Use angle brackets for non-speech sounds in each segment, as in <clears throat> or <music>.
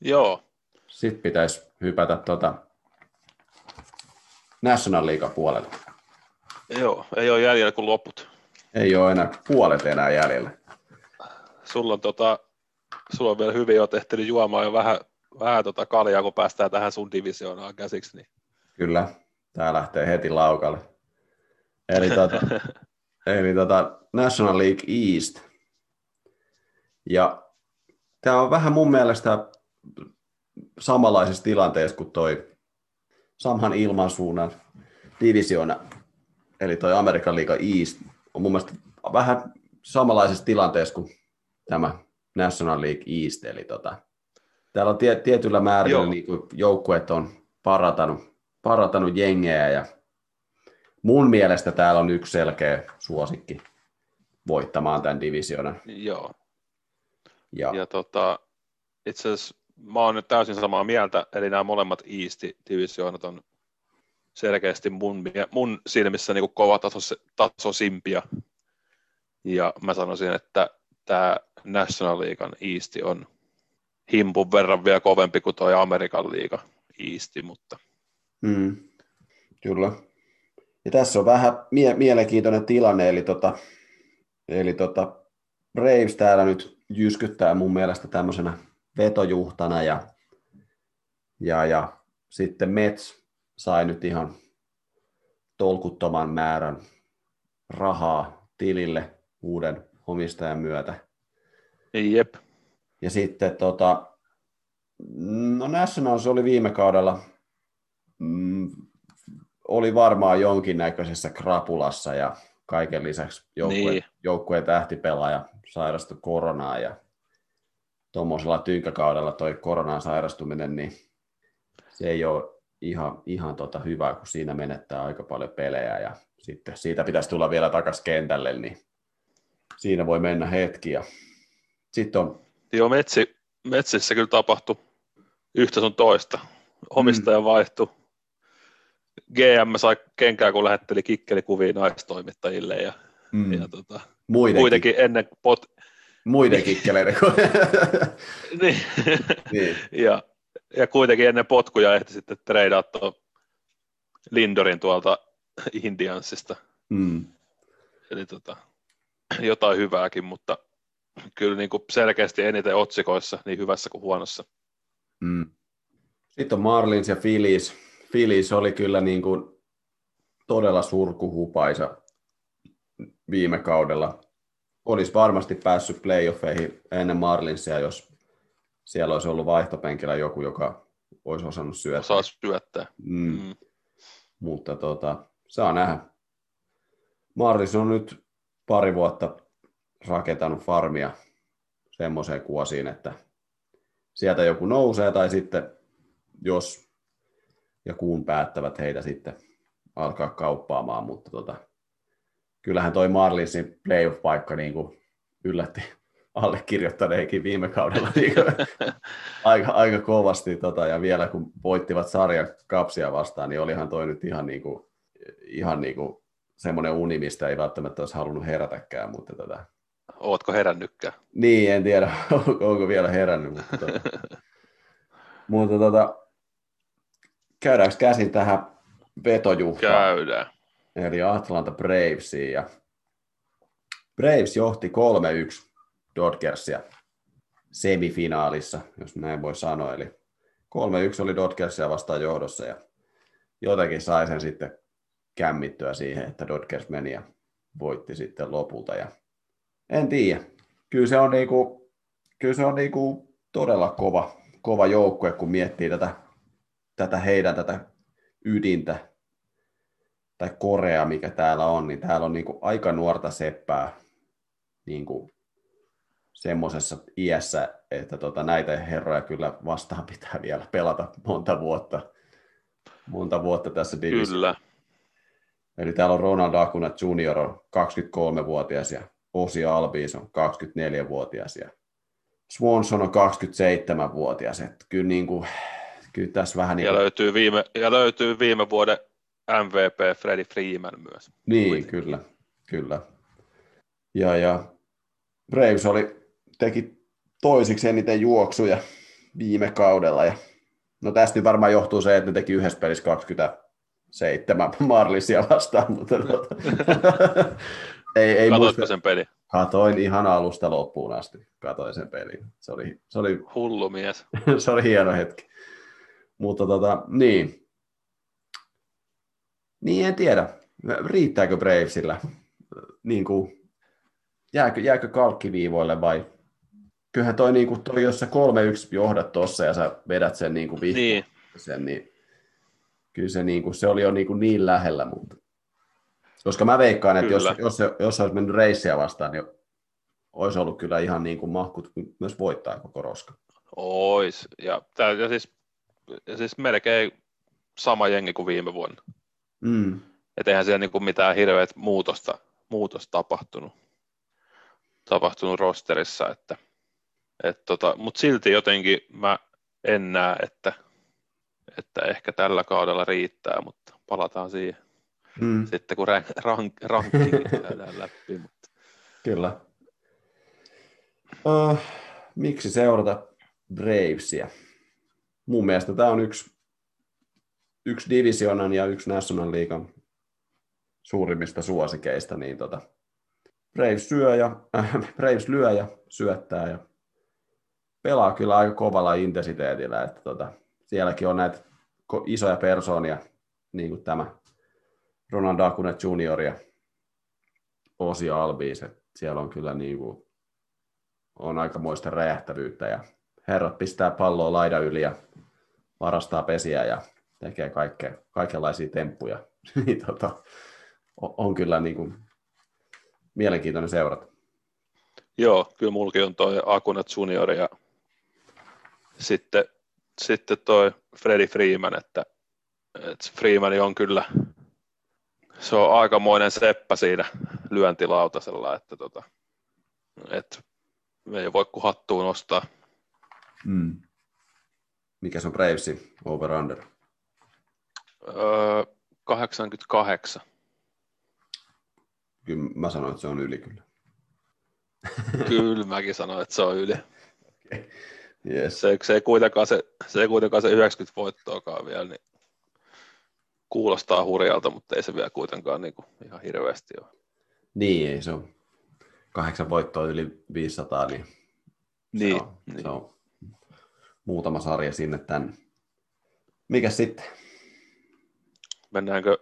Joo. Sitten pitäisi hypätä tuota National League puolelle. Joo, ei ole jäljellä kuin loput. Ei ole enää puolet enää jäljellä. Sulla on, tota, sulla on vielä hyvin jo tehty juomaan jo vähän, vähän tota kaljaa, kun päästään tähän sun divisioonaan käsiksi. Niin. Kyllä, tämä lähtee heti laukalle. Eli, tota, <laughs> eli tota National League East. Ja tämä on vähän mun mielestä samanlaisessa tilanteessa kuin toi saman ilmansuunnan divisiona, eli toi Amerikan liiga East, on mun mielestä vähän samanlaisessa tilanteessa kuin tämä National League East, eli tota, täällä on tie, tietyllä määrillä niin joukkueet on parantanut, parantanut jengeä ja mun mielestä täällä on yksi selkeä suosikki voittamaan tämän divisionan. Joo. Ja, ja tota, itse asiassa mä oon nyt täysin samaa mieltä, eli nämä molemmat East-divisioonat on selkeästi mun, mun silmissä niin kovatasoisimpia. Ja mä sanoisin, että tämä National Leaguean East on himpun verran vielä kovempi kuin tuo Amerikan liiga East, mutta... Mm, kyllä. Ja tässä on vähän mie- mielenkiintoinen tilanne, eli, tota, eli tota Braves täällä nyt jyskyttää mun mielestä tämmöisenä vetojuhtana ja, ja, ja sitten Mets sai nyt ihan tolkuttoman määrän rahaa tilille uuden omistajan myötä. Jep. Ja sitten tota, no Nationals oli viime kaudella, mm, oli varmaan jonkinnäköisessä krapulassa ja kaiken lisäksi joukkueen, niin. joukkueen tähtipelaaja sairastui koronaan ja tuommoisella tynkäkaudella toi koronaan sairastuminen, niin se ei ole ihan, ihan tota hyvä, kun siinä menettää aika paljon pelejä ja sitten siitä pitäisi tulla vielä takaisin kentälle, niin siinä voi mennä hetki. Ja sitten on... Joo, metsi, metsissä kyllä tapahtui yhtä sun toista. Omistaja mm. vaihtui. GM sai kenkää, kun lähetteli kikkelikuvia naistoimittajille ja, mm. ja tota, kuitenkin ennen pot, muiden kikkeleiden kuin... <laughs> niin. niin. ja, ja kuitenkin ennen potkuja ehti sitten treidaa Lindorin tuolta Indiansista. Mm. Eli tota, jotain hyvääkin, mutta kyllä niin kuin selkeästi eniten otsikoissa, niin hyvässä kuin huonossa. Mm. Sitten on Marlins ja Phillies. Phillies oli kyllä niin kuin todella surkuhupaisa viime kaudella olisi varmasti päässyt playoffeihin ennen Marlinsia, jos siellä olisi ollut vaihtopenkillä joku, joka olisi osannut syöttää. Osaa syöttää. Mm. Mm. Mutta tota, saa nähdä. Marlins on nyt pari vuotta rakentanut farmia semmoiseen kuosiin, että sieltä joku nousee tai sitten jos ja kuun päättävät heitä sitten alkaa kauppaamaan, mutta tota, kyllähän toi Marlinsin playoff-paikka niin kuin yllätti allekirjoittaneikin viime kaudella niin kuin, <laughs> aika, aika kovasti. Tota, ja vielä kun voittivat sarjan kapsia vastaan, niin olihan toi nyt ihan, niin kuin, ihan niin kuin semmoinen uni, mistä ei välttämättä olisi halunnut herätäkään. Mutta tota... Ootko herännytkään? Niin, en tiedä, <laughs> onko vielä herännyt. Mutta, tota... mutta tota, käydäänkö käsin tähän vetojuhlaan? Käydään eli Atlanta Bravesiin. Ja Braves johti 3-1 Dodgersia semifinaalissa, jos näin voi sanoa. Eli 3-1 oli Dodgersia vastaan johdossa ja jotenkin sai sen sitten kämmittyä siihen, että Dodgers meni ja voitti sitten lopulta. Ja en tiedä. Kyllä se on, niinku, kyllä se on niinku todella kova, kova joukkue, kun miettii tätä, tätä heidän tätä ydintä, tai Korea, mikä täällä on, niin täällä on niin kuin aika nuorta seppää niin kuin semmoisessa iässä, että tota, näitä herroja kyllä vastaan pitää vielä pelata monta vuotta, monta vuotta tässä divisiossa. Kyllä. Eli täällä on Ronald Acuna Junior on 23-vuotias ja Osi Albiis on 24-vuotias ja Swanson on 27-vuotias. Että kyllä, niin kuin, kyllä tässä vähän niin kuin... ja, löytyy viime, ja löytyy viime vuoden MVP Freddy Freeman myös. Niin, kyllä, kyllä. Ja, ja Braves oli, teki toisiksi eniten juoksuja, viime kaudella. Ja, no tästä nyt varmaan johtuu se, että ne teki yhdessä pelissä 27 Marlisia vastaan, mutta tuota, <laughs> ei, ei muista. sen peli? Katoin ihan alusta loppuun asti. Katoin sen pelin. Se oli, se oli, Hullu mies. <laughs> se oli hieno hetki. Mutta tota, niin. Niin en tiedä. Riittääkö Bravesillä? Niin kuin, jääkö, jääkö kalkkiviivoille vai kyllähän toi, niin kuin, toi jos sä 3-1 johdat tuossa ja sä vedät sen niin kuin niin. sen, niin kyllä se, niin kuin, se oli jo niin, kuin niin lähellä, mutta koska mä veikkaan, että jos, jos, jos se olisi mennyt reissiä vastaan, niin olisi ollut kyllä ihan niin kuin mahkut myös voittaa koko roska. Ois, ja, tää, ja, siis, ja siis melkein sama jengi kuin viime vuonna. Mm. Että eihän siellä niin kuin mitään hirveät muutosta, muutosta tapahtunut, tapahtunut rosterissa, että et tota, Mutta silti jotenkin mä en näe, että, että ehkä tällä kaudella riittää, mutta palataan siihen mm. sitten, kun rank, rank, rankingit käydään läpi. Mutta. Kyllä. Uh, miksi seurata Bravesia? Mun mielestä tämä on yksi, yksi divisionan ja yksi National Leaguean suurimmista suosikeista, niin tota, Braves, syö ja, äh, Braves lyö ja syöttää ja pelaa kyllä aika kovalla intensiteetillä, että tota, sielläkin on näitä isoja persoonia, niin kuin tämä Ronald Acunet Junior ja Osi Albiis, siellä on kyllä niin kuin, on aikamoista räjähtävyyttä ja herrat pistää palloa laidan yli ja varastaa pesiä ja tekee kaikkea, kaikenlaisia temppuja. <laughs> niin, tota, on kyllä niin kuin, mielenkiintoinen seurata. Joo, kyllä mulki on toi Akunat Junior ja sitten, sitten toi Freddy Freeman, että, että Freeman on kyllä, se on aikamoinen seppä siinä lyöntilautasella, että tota, et me ei voi kuin hattuun nostaa. Mm. Mikä se on Bravesi over under? Öö, 88. Kyllä mä sanoin, että se on yli kyllä. kyllä mäkin sanoin, että se on yli. Okay. Yes. Se, se, ei kuitenkaan se, se ei kuitenkaan se 90 voittoakaan vielä, niin kuulostaa hurjalta, mutta ei se vielä kuitenkaan niin kuin ihan hirveästi ole. Niin, ei se on kahdeksan voittoa yli 500, niin, niin, se, on, niin. se on muutama sarja sinne tänne. Mikä sitten? Mennäänkö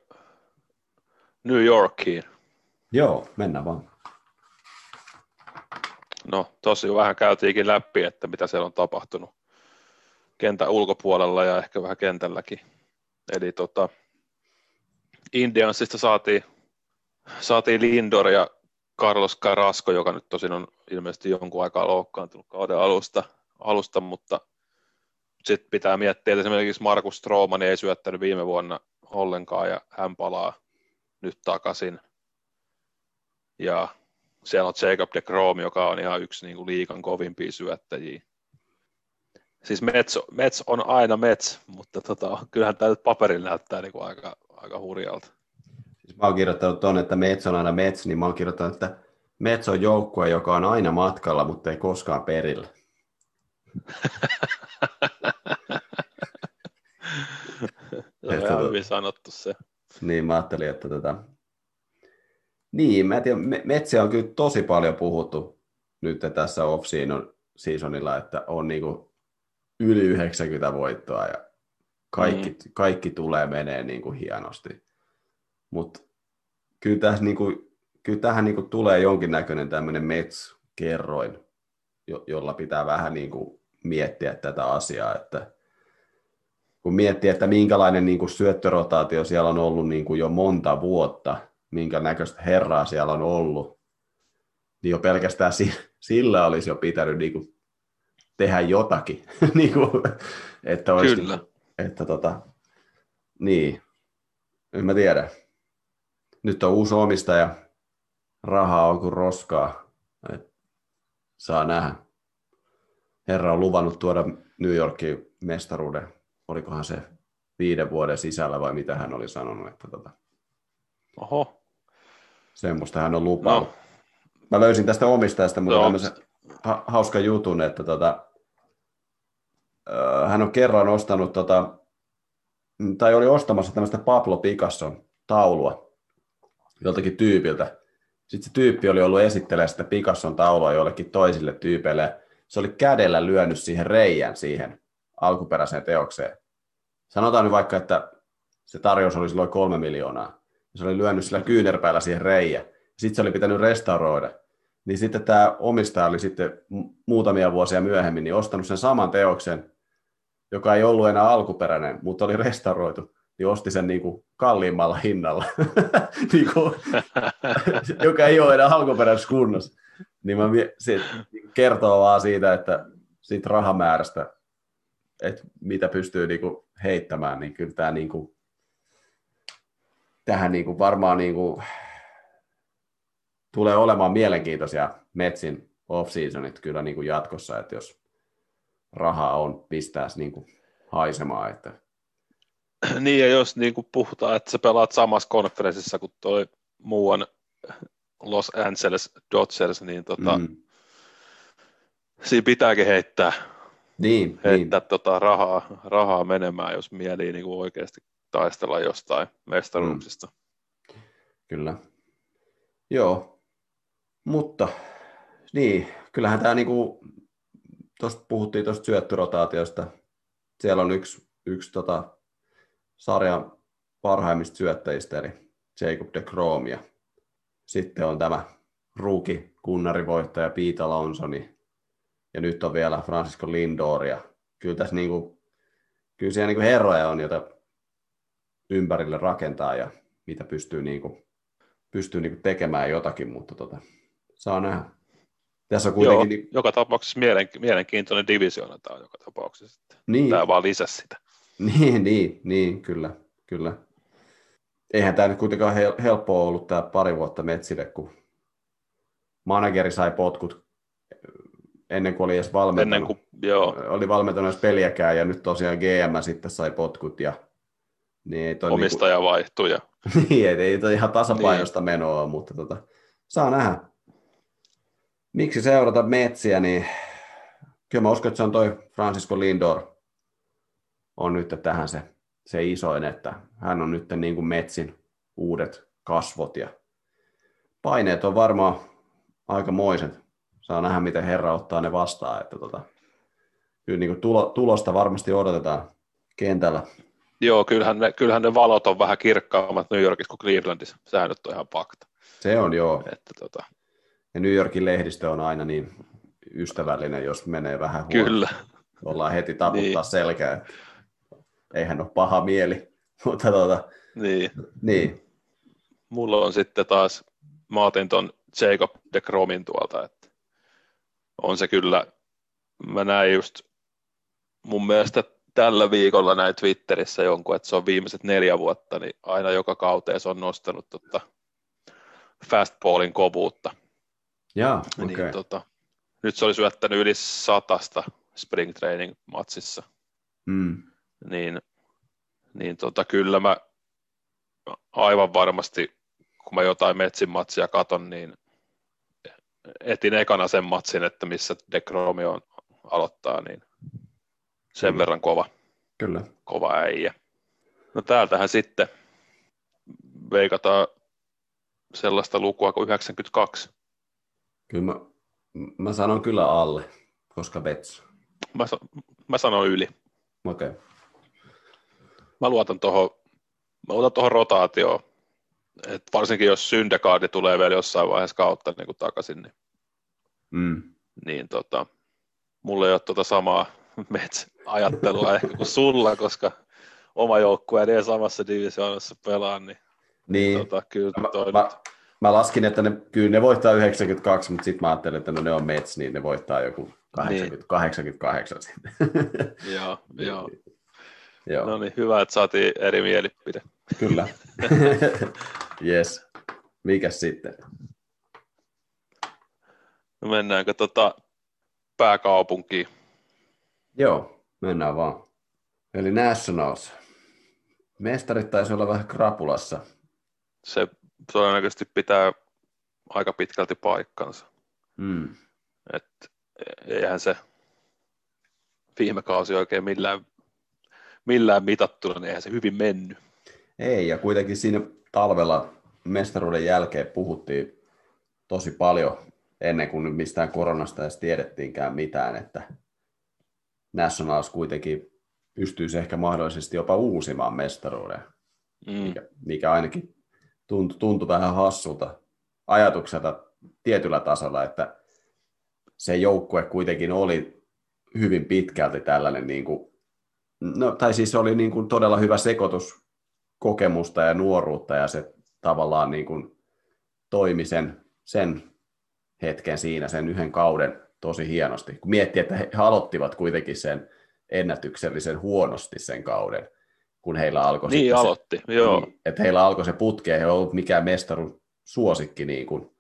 New Yorkiin? Joo, mennään vaan. No, tosi vähän käytiinkin läpi, että mitä siellä on tapahtunut kentän ulkopuolella ja ehkä vähän kentälläkin. Eli tota, Indiansista saatiin, saatiin Lindor ja Carlos Carrasco, joka nyt tosin on ilmeisesti jonkun aikaa loukkaantunut kauden alusta, alusta mutta sitten pitää miettiä, että esimerkiksi Markus Stroman ei syöttänyt viime vuonna ollenkaan ja hän palaa nyt takaisin. Ja siellä on Jacob de Grom, joka on ihan yksi niin kuin liikan kovimpia syöttäjiä. Siis Mets, Mets on aina Mets, mutta tota, kyllähän tämä paperilla näyttää niin kuin aika, aika hurjalta. Siis mä oon kirjoittanut tuonne, että Mets on aina Mets, niin mä oon kirjoittanut, että Mets on joukkue, joka on aina matkalla, mutta ei koskaan perillä. <laughs> se on ihan hyvin sanottu se. Niin, mä ajattelin, että tätä, tota, niin, mä tiedän, Metsiä on kyllä tosi paljon puhuttu nyt tässä off-seasonilla, että on niin kuin yli 90 voittoa ja kaikki, mm. kaikki tulee menee niin kuin hienosti. Mutta kyllä, tässä, niin kuin, kyllä tähän niin kuin tulee jonkinnäköinen tämmöinen Mets-kerroin, jo, jolla pitää vähän niin kuin miettiä tätä asiaa, että kun miettii, että minkälainen niin kuin syöttörotaatio siellä on ollut niin kuin jo monta vuotta, minkä näköistä herraa siellä on ollut, niin jo pelkästään sillä olisi jo pitänyt niin kuin tehdä jotakin. <laughs> niin kuin, että olisi, Kyllä. Että tota, niin, en mä tiedä. Nyt on uusi omistaja, rahaa on kuin roskaa. Et saa nähdä. Herra on luvannut tuoda New Yorkin mestaruuden, olikohan se viiden vuoden sisällä vai mitä hän oli sanonut. Että tota, Oho. Semmoista hän on lupaa. No. Mä löysin tästä omistajasta mutta no. tämmöisen ha- hauska jutun, että tota, hän on kerran ostanut, tota, tai oli ostamassa tämmöistä Pablo Picasson taulua joltakin tyypiltä. Sitten se tyyppi oli ollut esittelemään sitä Picasson taulua jollekin toisille tyypeille. Se oli kädellä lyönyt siihen reijän siihen alkuperäiseen teokseen. Sanotaan nyt vaikka, että se tarjous oli silloin kolme miljoonaa. Se oli lyönyt sillä kyynärpäällä siihen reijä. Sitten se oli pitänyt restauroida. Niin sitten tämä omistaja oli sitten muutamia vuosia myöhemmin niin ostanut sen saman teoksen, joka ei ollut enää alkuperäinen, mutta oli restauroitu niin osti sen niin kuin kalliimmalla hinnalla, <laughs> niin kuin, <laughs> joka ei ole enää alkuperäisessä kunnossa. Niin mä, se kertoo vaan siitä, että siitä rahamäärästä, että mitä pystyy niin kuin heittämään, niin kyllä tämä niin kuin, tähän niin kuin varmaan niin kuin, tulee olemaan mielenkiintoisia Metsin off-seasonit kyllä niin kuin jatkossa, että jos rahaa on, pistää niin kuin haisemaan, että <clears throat> niin, ja jos niin kuin puhutaan, että sä pelaat samassa konferenssissa kuin toi muuan Los Angeles Dodgers, niin tota, mm. siinä pitääkin heittää, niin, heittää niin. Tota rahaa, rahaa menemään, jos mieli niin kuin oikeasti taistella jostain mestaruuksista. Mm. Kyllä. Joo, mutta niin, kyllähän tämä niinku, tuosta puhuttiin tuosta syöttörotaatiosta. Siellä on yksi, yksi tota, sarjan parhaimmista syöttäjistä, eli Jacob de Grom, ja sitten on tämä ruuki kunnarivoittaja Pete Alonsoni, ja nyt on vielä Francisco Lindor, ja kyllä tässä niin kuin, kyllä siellä niin kuin herroja on, joita ympärille rakentaa, ja mitä pystyy, niin kuin, pystyy niin kuin tekemään jotakin, mutta tota, saa nähdä. Tässä on kuitenkin... Joo, niin... joka tapauksessa mielen, mielenkiintoinen divisioona tämä on joka tapauksessa. Niin. Tämä vaan lisäsi sitä. <laughs> Niin, niin, niin, kyllä, kyllä. Eihän tämä nyt kuitenkaan helppoa ollut tämä pari vuotta Metsille, kun manageri sai potkut ennen kuin oli edes valmentanut. Ennen kuin, joo. Oli valmentanut edes peliäkään ja nyt tosiaan GM sitten sai potkut ja niin ei toi Omistaja niinku... vaihtui. Ja... <laughs> niin, ei, toi ihan tasapainosta niin. menoa, mutta tota, saa nähdä. Miksi seurata metsiä, niin kyllä mä uskon, että se on toi Francisco Lindor, on nyt tähän se, se isoin, että hän on nyt niin kuin Metsin uudet kasvot ja paineet on varmaan aika moiset. Saa nähdä, miten herra ottaa ne vastaan. Että tota, kyllä niin kuin tulo, tulosta varmasti odotetaan kentällä. Joo, kyllähän ne, kyllähän ne valot on vähän kirkkaammat New Yorkissa kuin Clevelandissa. Sehän nyt on ihan fakta. Se on joo. Että, tota... Ja New Yorkin lehdistö on aina niin ystävällinen, jos menee vähän huono. Kyllä. Ollaan heti taputtaa niin. selkää eihän ole paha mieli. <laughs> Mutta tuota, niin. niin. Mulla on sitten taas, mä otin ton Jacob de Kromin tuolta, että on se kyllä, mä näin just mun mielestä tällä viikolla näin Twitterissä jonkun, että se on viimeiset neljä vuotta, niin aina joka kauteen se on nostanut tota fastballin kovuutta. Jaa, okay. niin, tota, nyt se oli syöttänyt yli satasta spring training matsissa. Mm niin, niin tota, kyllä mä aivan varmasti, kun mä jotain metsin matsia katon, niin etin ekana sen matsin, että missä Dekromi on aloittaa, niin sen mm. verran kova, Kyllä. kova äijä. No täältähän sitten veikataan sellaista lukua kuin 92. Kyllä mä, mä sanon kyllä alle, koska Bets. Mä, mä sanon yli. Okei. Okay mä luotan tuohon mä luotan tuohon rotaatioon. Et varsinkin jos syndekaadi tulee vielä jossain vaiheessa kautta niin kuin takaisin, niin, mm. niin tota, mulla ei ole tuota samaa Mets-ajattelua ehkä kuin sulla, koska oma joukkue ei samassa divisioonassa pelaa, niin, niin. Tota, kyllä mä, toi mä, nyt... mä, laskin, että ne, kyllä ne voittaa 92, mutta sitten mä ajattelin, että no ne on Mets, niin ne voittaa joku 80, niin. 88 sitten. <laughs> joo, joo. Joo. No niin, hyvä, että saatiin eri mielipide. Kyllä. <laughs> yes. Mikäs sitten? No mennäänkö tota pääkaupunkiin? Joo, mennään vaan. Eli Nationals. Mestarit taisi olla vähän krapulassa. Se todennäköisesti pitää aika pitkälti paikkansa. Mm. Et eihän se viime kausi oikein millään, millään mitattuna, niin eihän se hyvin mennyt. Ei, ja kuitenkin siinä talvella mestaruuden jälkeen puhuttiin tosi paljon ennen kuin mistään koronasta edes tiedettiinkään mitään, että Nationals kuitenkin pystyisi ehkä mahdollisesti jopa uusimaan mestaruuden, mm. mikä, mikä ainakin tuntui, tuntui vähän hassulta ajatukselta tietyllä tasolla, että se joukkue kuitenkin oli hyvin pitkälti tällainen, niin kuin, no, tai siis oli niin kuin todella hyvä sekoitus kokemusta ja nuoruutta, ja se tavallaan niin kuin toimi sen, sen hetken siinä, sen yhden kauden tosi hienosti. Kun miettii, että he aloittivat kuitenkin sen ennätyksellisen huonosti sen kauden, kun heillä alkoi niin, aloitti, se, joo. Niin, että heillä alkoi se putke, ei ollut mikään mestarun suosikki niin kuin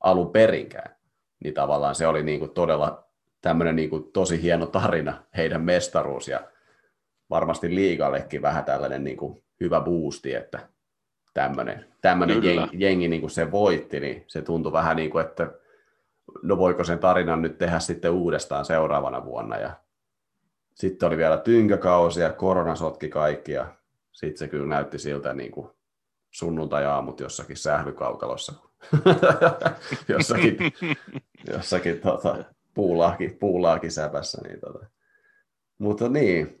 alun perinkään. Niin tavallaan se oli niin kuin todella tämmöinen niin kuin tosi hieno tarina, heidän mestaruus, ja varmasti liigallekin vähän tällainen niin kuin hyvä boosti, että tämmöinen, tämmöinen jengi, jengi niin kuin se voitti, niin se tuntui vähän niin kuin, että no voiko sen tarinan nyt tehdä sitten uudestaan seuraavana vuonna, ja sitten oli vielä tynkäkausi ja korona sotki kaikki ja sitten se kyllä näytti siltä niin kuin sunnuntai-aamut jossakin sählykaukalossa, <laughs> jossakin, jossakin tota, puulaakin, puulaakin säpässä. Niin tota. Mutta niin.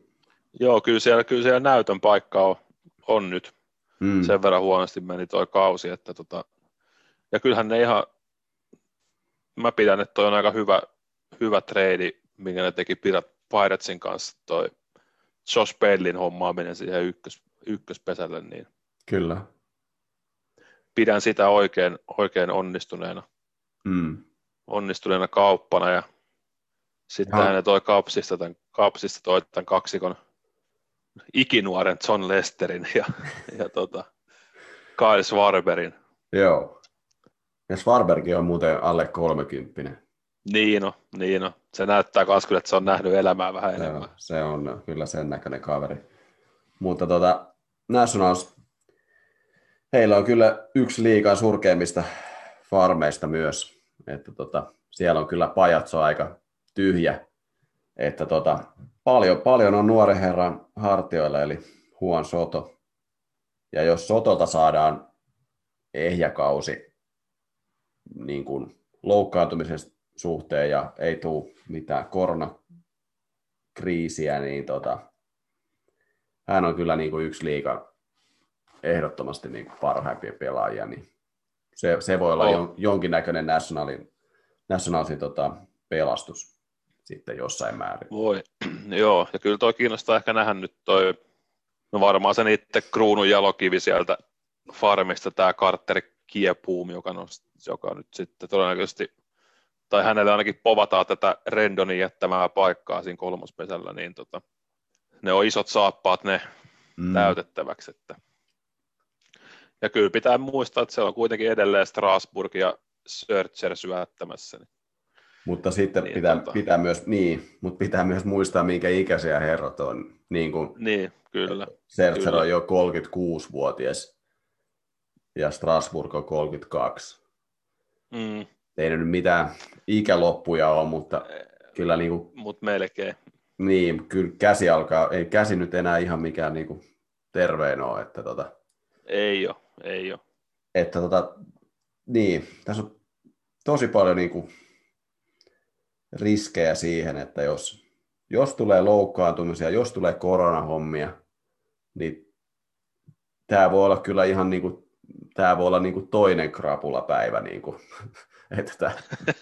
Joo, kyllä siellä, kyllä siellä näytön paikka on, on nyt. Mm. Sen verran huonosti meni toi kausi, että tota, ja kyllähän ne ihan, mä pidän, että toi on aika hyvä, hyvä trade, minkä ne teki Piratsin kanssa toi Josh Bellin hommaaminen siihen ykkös, ykköspesälle, niin Kyllä. pidän sitä oikein, oikein onnistuneena, mm. onnistuneena kauppana ja sitten hän toi kapsista, tämän, kapsista toi tämän kaksikon ikinuoren John Lesterin ja, ja tota, Kyle Svarberin. Joo. Ja Svarbergin on muuten alle 30. Niin on, niin on. Se näyttää myös kyllä, että se on nähnyt elämää vähän enemmän. On, se on kyllä sen näköinen kaveri. Mutta tota, Nationals, heillä on kyllä yksi liikaa surkeimmista farmeista myös. Että tota, siellä on kyllä pajatso aika tyhjä. Että tota, paljon, paljon on nuoren herran hartioilla, eli Huon Soto. Ja jos Sotolta saadaan ehjäkausi niin kuin loukkaantumisesta suhteen ja ei tule mitään koronakriisiä, niin tota, hän on kyllä niin kuin yksi liiga ehdottomasti niin kuin parhaimpia pelaajia, niin se, se voi olla oh. jonkinnäköinen nationalin, nationalin tota, pelastus sitten jossain määrin. Voi, <clears throat> joo, ja kyllä toi kiinnostaa ehkä nähdä nyt toi, no varmaan se niiden kruunun jalokivi sieltä farmista, tämä Carter Kiepuum, joka, nost, joka nyt sitten todennäköisesti tai hänelle ainakin povataan tätä Rendonin jättämää paikkaa siinä kolmospesällä, niin tota, ne on isot saappaat ne mm. täytettäväksi. Että. Ja kyllä pitää muistaa, että se on kuitenkin edelleen Strasbourg ja Searcher syöttämässä. Niin. Mutta sitten niin, pitää, tota... pitää, myös, niin, mutta pitää myös muistaa, minkä ikäisiä herrat on. Niin, kuin niin kyllä. Kyllä. on jo 36-vuotias ja Strasbourg on 32. Mm ei nyt mitään ikäloppuja ole, mutta kyllä niin kuin, Mut melkein. Niin, kyllä käsi alkaa, ei käsi nyt enää ihan mikään niin kuin terveen ole, että tota, Ei ole, ei ole. Että tota, niin, tässä on tosi paljon niin kuin riskejä siihen, että jos, jos tulee loukkaantumisia, jos tulee koronahommia, niin tämä voi olla kyllä ihan niin kuin, tämä voi olla niin kuin toinen krapulapäivä niin kuin <laughs> että tämä,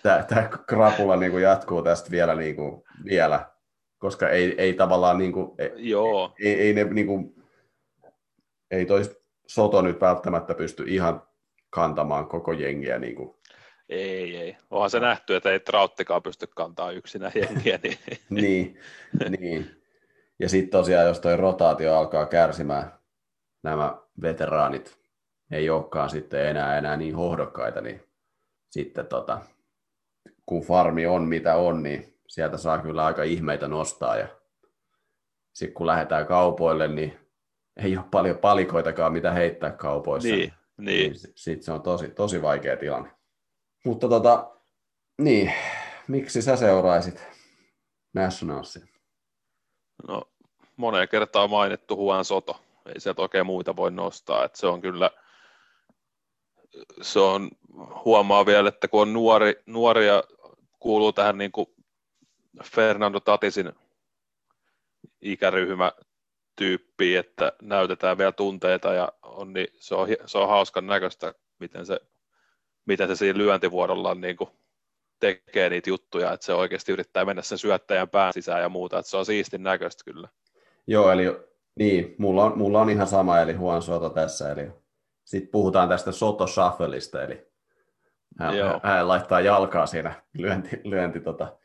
tämä, tämä krapula niin kuin jatkuu tästä vielä, niin kuin, vielä koska ei, ei tavallaan niin kuin, ei, Joo. Ei, ei, ne, niin kuin, ei toi Soto nyt välttämättä pysty ihan kantamaan koko jengiä. Niin kuin. Ei, ei. Onhan se nähty, että ei Trauttikaan pysty kantaa yksinä jengiä. Niin, <laughs> niin, niin. Ja sitten tosiaan, jos toi rotaatio alkaa kärsimään, nämä veteraanit ei olekaan sitten enää, enää niin hohdokkaita, niin sitten tota, kun farmi on mitä on, niin sieltä saa kyllä aika ihmeitä nostaa. Ja sitten kun lähdetään kaupoille, niin ei ole paljon palikoitakaan, mitä heittää kaupoissa. Niin, niin. niin sitten se on tosi, tosi vaikea tilanne. Mutta tota, niin, miksi sä seuraisit Nationalsia? No, moneen kertaan mainittu Huan Soto. Ei sieltä oikein muita voi nostaa. Että se on kyllä, se on, huomaa vielä, että kun on nuori, nuoria kuuluu tähän niin kuin Fernando Tatisin ikäryhmä tyyppi, että näytetään vielä tunteita ja on, niin se, on, se on hauskan näköistä, miten se, miten se siinä lyöntivuorollaan niin kuin tekee niitä juttuja, että se oikeasti yrittää mennä sen syöttäjän pään sisään ja muuta, että se on siistin näköistä kyllä. Joo, eli niin, mulla on, mulla on ihan sama, eli Juan Soto tässä, eli sitten puhutaan tästä Soto Shuffleista, eli hän, hän, hän, laittaa jalkaa siinä lyönti, lyönti, tota,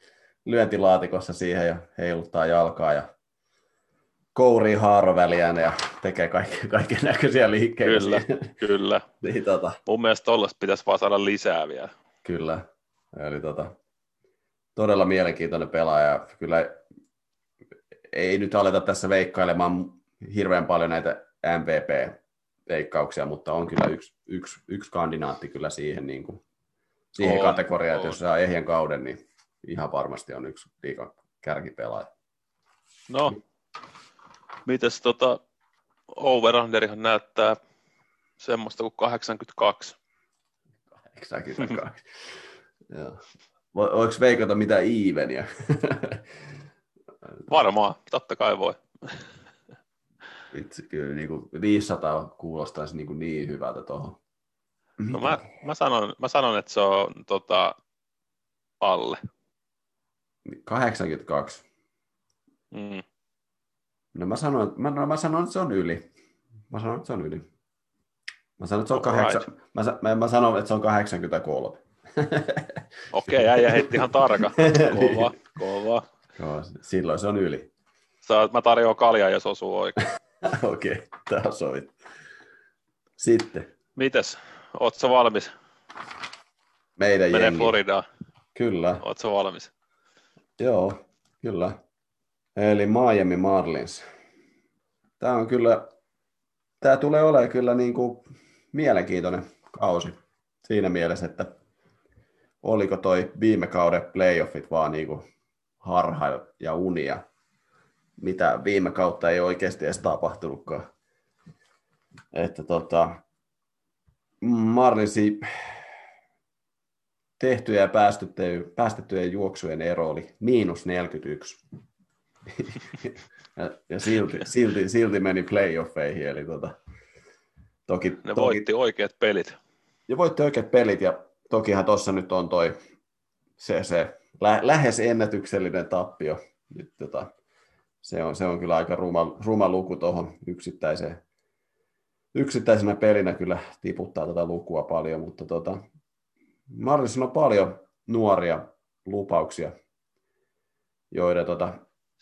lyöntilaatikossa siihen ja heiluttaa jalkaa ja kourii haaroväliään ja tekee kaikki, kaiken näköisiä liikkeitä. Kyllä, kyllä. niin, tota. Mun mielestä tollaista pitäisi vaan saada lisää vielä. Kyllä, eli tota, todella mielenkiintoinen pelaaja. Kyllä ei nyt aleta tässä veikkailemaan hirveän paljon näitä MVP-veikkauksia, mutta on kyllä yksi, yksi, yksi kandidaatti kyllä siihen, niin kuin, siihen on, kategoriaan, että jos saa ehjän kauden, niin ihan varmasti on yksi liikan kärkipelaaja. No, mites tota, overunderihan näyttää semmoista kuin 82. 82. <laughs> Joo. Voiko veikata mitä eveniä? <laughs> Varmaan, totta kai voi. <laughs> Itse kyllä niin kuin 500 kuulostaisi niin, kuin niin hyvältä tuohon. No mä, mä, sanon, mä sanon, että se on tota, alle. 82. Mm. No mä sanon, mä, no mä sanon, että se on yli. Mä sanon, että se on yli. Mä sanon, että se on, kahdeksan, mä, mä, mä sanon, että se on 83. <laughs> Okei, okay, äijä heitti ihan tarka. <laughs> Kova, kova. Joo, silloin se on yli. Sä, mä tarjoan kaljaa, jos osuu oikein. <laughs> Okei, okay, tää on sovit. Sitten. Mites? Ootko valmis? Meidän Menee jengi. Floridaan. Kyllä. Ootko valmis? Joo, kyllä. Eli Miami Marlins. Tämä on kyllä, tämä tulee olemaan kyllä niin kuin mielenkiintoinen kausi siinä mielessä, että oliko toi viime kauden playoffit vaan niin kuin harha ja unia, mitä viime kautta ei oikeasti edes tapahtunutkaan. Että tota, Marlinsi tehtyjä ja päästettyjen juoksujen ero oli miinus 41. ja, ja silti, silti, silti, meni playoffeihin. Eli tota, toki, ne toki, voitti oikeat pelit. Ja voitti oikeat pelit, ja tokihan tuossa nyt on toi se, se lä, lähes ennätyksellinen tappio. Nyt, tota, se, on, se on kyllä aika ruma, ruma luku tuohon yksittäiseen. Yksittäisenä pelinä kyllä tiputtaa tätä lukua paljon, mutta tota, Marlins on paljon nuoria lupauksia, joiden, tota,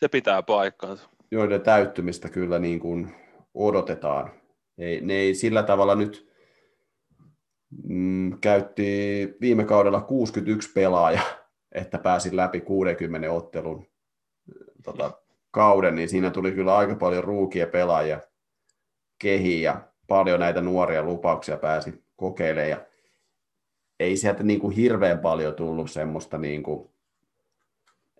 se pitää paikkaansa. joiden täyttymistä kyllä niin kuin odotetaan. Ei, ne ei sillä tavalla nyt mm, käytti viime kaudella 61 pelaajaa, että pääsi läpi 60 ottelun tota, kauden, niin siinä tuli kyllä aika paljon ruukia pelaajia kehiin ja paljon näitä nuoria lupauksia pääsi kokeilemaan. Ja ei sieltä niin kuin hirveän paljon tullut semmoista, niin kuin,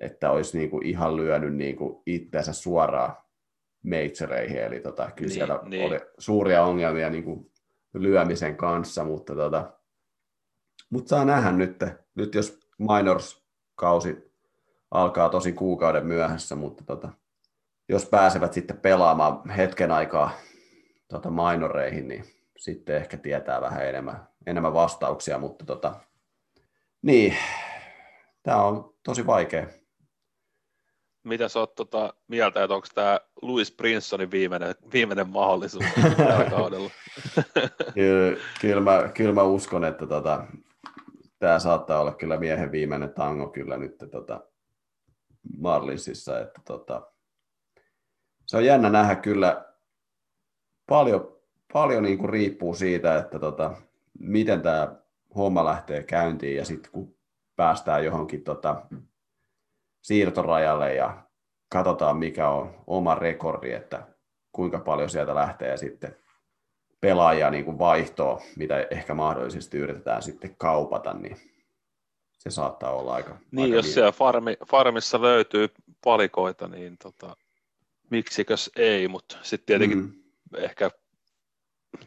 että olisi niin kuin ihan lyönyt niin kuin itseänsä suoraan meitsereihin. Eli tota, kyllä niin, siellä niin. oli suuria ongelmia niin kuin lyömisen kanssa, mutta, tota, mutta saa nähdä nyt, nyt jos Minors-kausi alkaa tosi kuukauden myöhässä, mutta tota, jos pääsevät sitten pelaamaan hetken aikaa tota minoreihin, niin sitten ehkä tietää vähän enemmän, enemmän vastauksia, mutta tota, niin, tämä on tosi vaikea. Mitä sä oot tota, mieltä, että onko tämä Louis Princesonin viimeinen, viimeinen mahdollisuus <laughs> tällä kaudella? <laughs> kyllä, kyllä, mä, kyllä mä uskon, että tota, tämä saattaa olla kyllä miehen viimeinen tango kyllä nyt tota, Marlinsissa, että tota, se on jännä nähdä kyllä paljon, paljon niin kuin riippuu siitä, että tota, miten tämä homma lähtee käyntiin ja sitten kun päästään johonkin tota, siirtorajalle ja katsotaan mikä on oma rekordi, että kuinka paljon sieltä lähtee sitten pelaajia niin kuin vaihtoa, mitä ehkä mahdollisesti yritetään sitten kaupata, niin se saattaa olla aika Niin, aika jos siellä farmi, farmissa löytyy palikoita, niin tota, miksikös ei, mutta sitten tietenkin mm. ehkä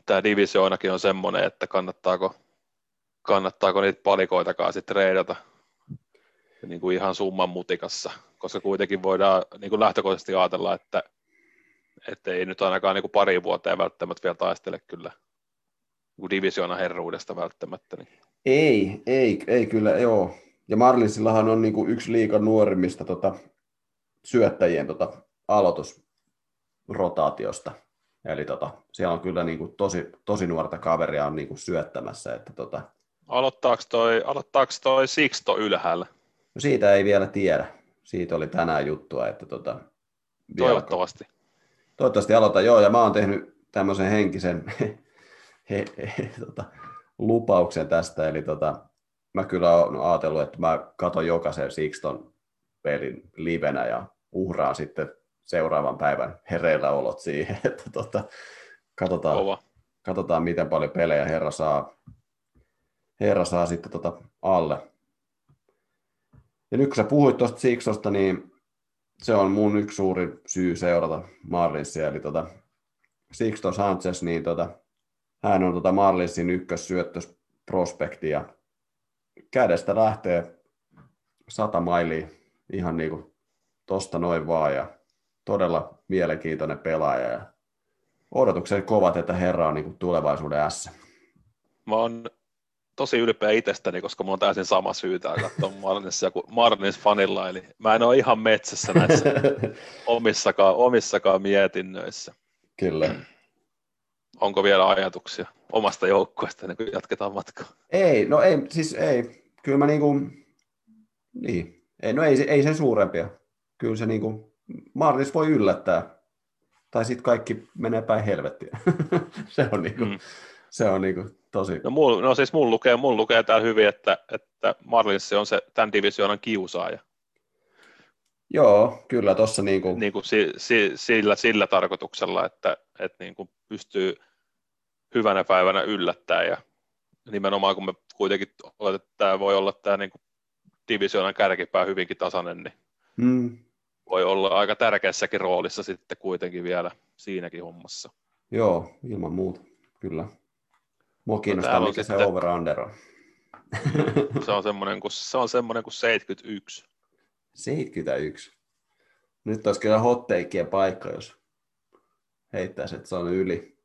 tämä divisioonakin on semmoinen, että kannattaako, kannattaako niitä palikoitakaan sitten reidata niin kuin ihan summan mutikassa, koska kuitenkin voidaan niin kuin lähtökohtaisesti ajatella, että, että ei nyt ainakaan niin kuin pari vuoteen välttämättä vielä taistele kyllä niin divisioona herruudesta välttämättä. Niin. Ei, ei, ei kyllä, joo. Ja Marlinsillahan on niin kuin yksi liikan nuorimmista tota, syöttäjien tota, aloitusrotaatiosta. Eli tota, siellä on kyllä niin kuin tosi, tosi nuorta kaveria on niin kuin syöttämässä. Että tota... aloittaako, toi, aloittaako toi Sixto ylhäällä? No siitä ei vielä tiedä. Siitä oli tänään juttua, että tota, Toivottavasti. Vielä... Toivottavasti aloita, joo, ja mä oon tehnyt tämmöisen henkisen <laughs> he, he, tota, lupauksen tästä, eli tota, mä kyllä oon ajatellut, että mä katon jokaisen Sixton pelin livenä ja uhraan sitten seuraavan päivän hereillä olot siihen, <laughs> että tota, katsotaan, Kova. katsotaan, miten paljon pelejä herra saa, herra saa sitten tota alle. Ja nyt kun sä puhuit tuosta Sixosta, niin se on mun yksi suuri syy seurata Marlinsia, eli tota Sixto Sanchez, niin tota, hän on tota Marlinsin ykkössyöttösprospekti ja kädestä lähtee sata mailia ihan niin kuin tosta noin vaan ja todella mielenkiintoinen pelaaja ja odotukset kovat, että herra on niin kuin tulevaisuuden S. Mä oon tosi ylpeä itsestäni, koska mulla on täysin sama syytä katsoa Marnissa kuin Marnins fanilla, eli mä en ole ihan metsässä näissä <laughs> omissakaan, omissakaan mietinnöissä. Kyllä. Onko vielä ajatuksia omasta joukkueesta ennen kuin jatketaan matkaa? Ei, no ei, siis ei. Kyllä mä niinku, niin, ei, no ei, ei sen suurempia. Kyllä se niinku, Marlis voi yllättää. Tai sitten kaikki menee päin helvettiä. <laughs> se on niinku, mm. se on niinku tosi. No, mul, no siis mun lukee, mun lukee täällä hyvin, että, että Marlins on se tämän divisioonan kiusaaja. Joo, kyllä tuossa niin kuin... Niin kuin si, si, sillä, sillä tarkoituksella, että, että niin kuin pystyy hyvänä päivänä yllättää ja nimenomaan kun me kuitenkin oletetaan, että tämä voi olla tämä niin divisioonan kärkipää hyvinkin tasainen, niin hmm. voi olla aika tärkeässäkin roolissa sitten kuitenkin vielä siinäkin hommassa. Joo, ilman muuta, kyllä. Mua kiinnostaa, no, mikä se sitten... over-under on. se on semmoinen kuin, se on semmoinen kuin 71. 71. Nyt olisi kyllä hotteikien paikka, jos heittäisi, että se on yli.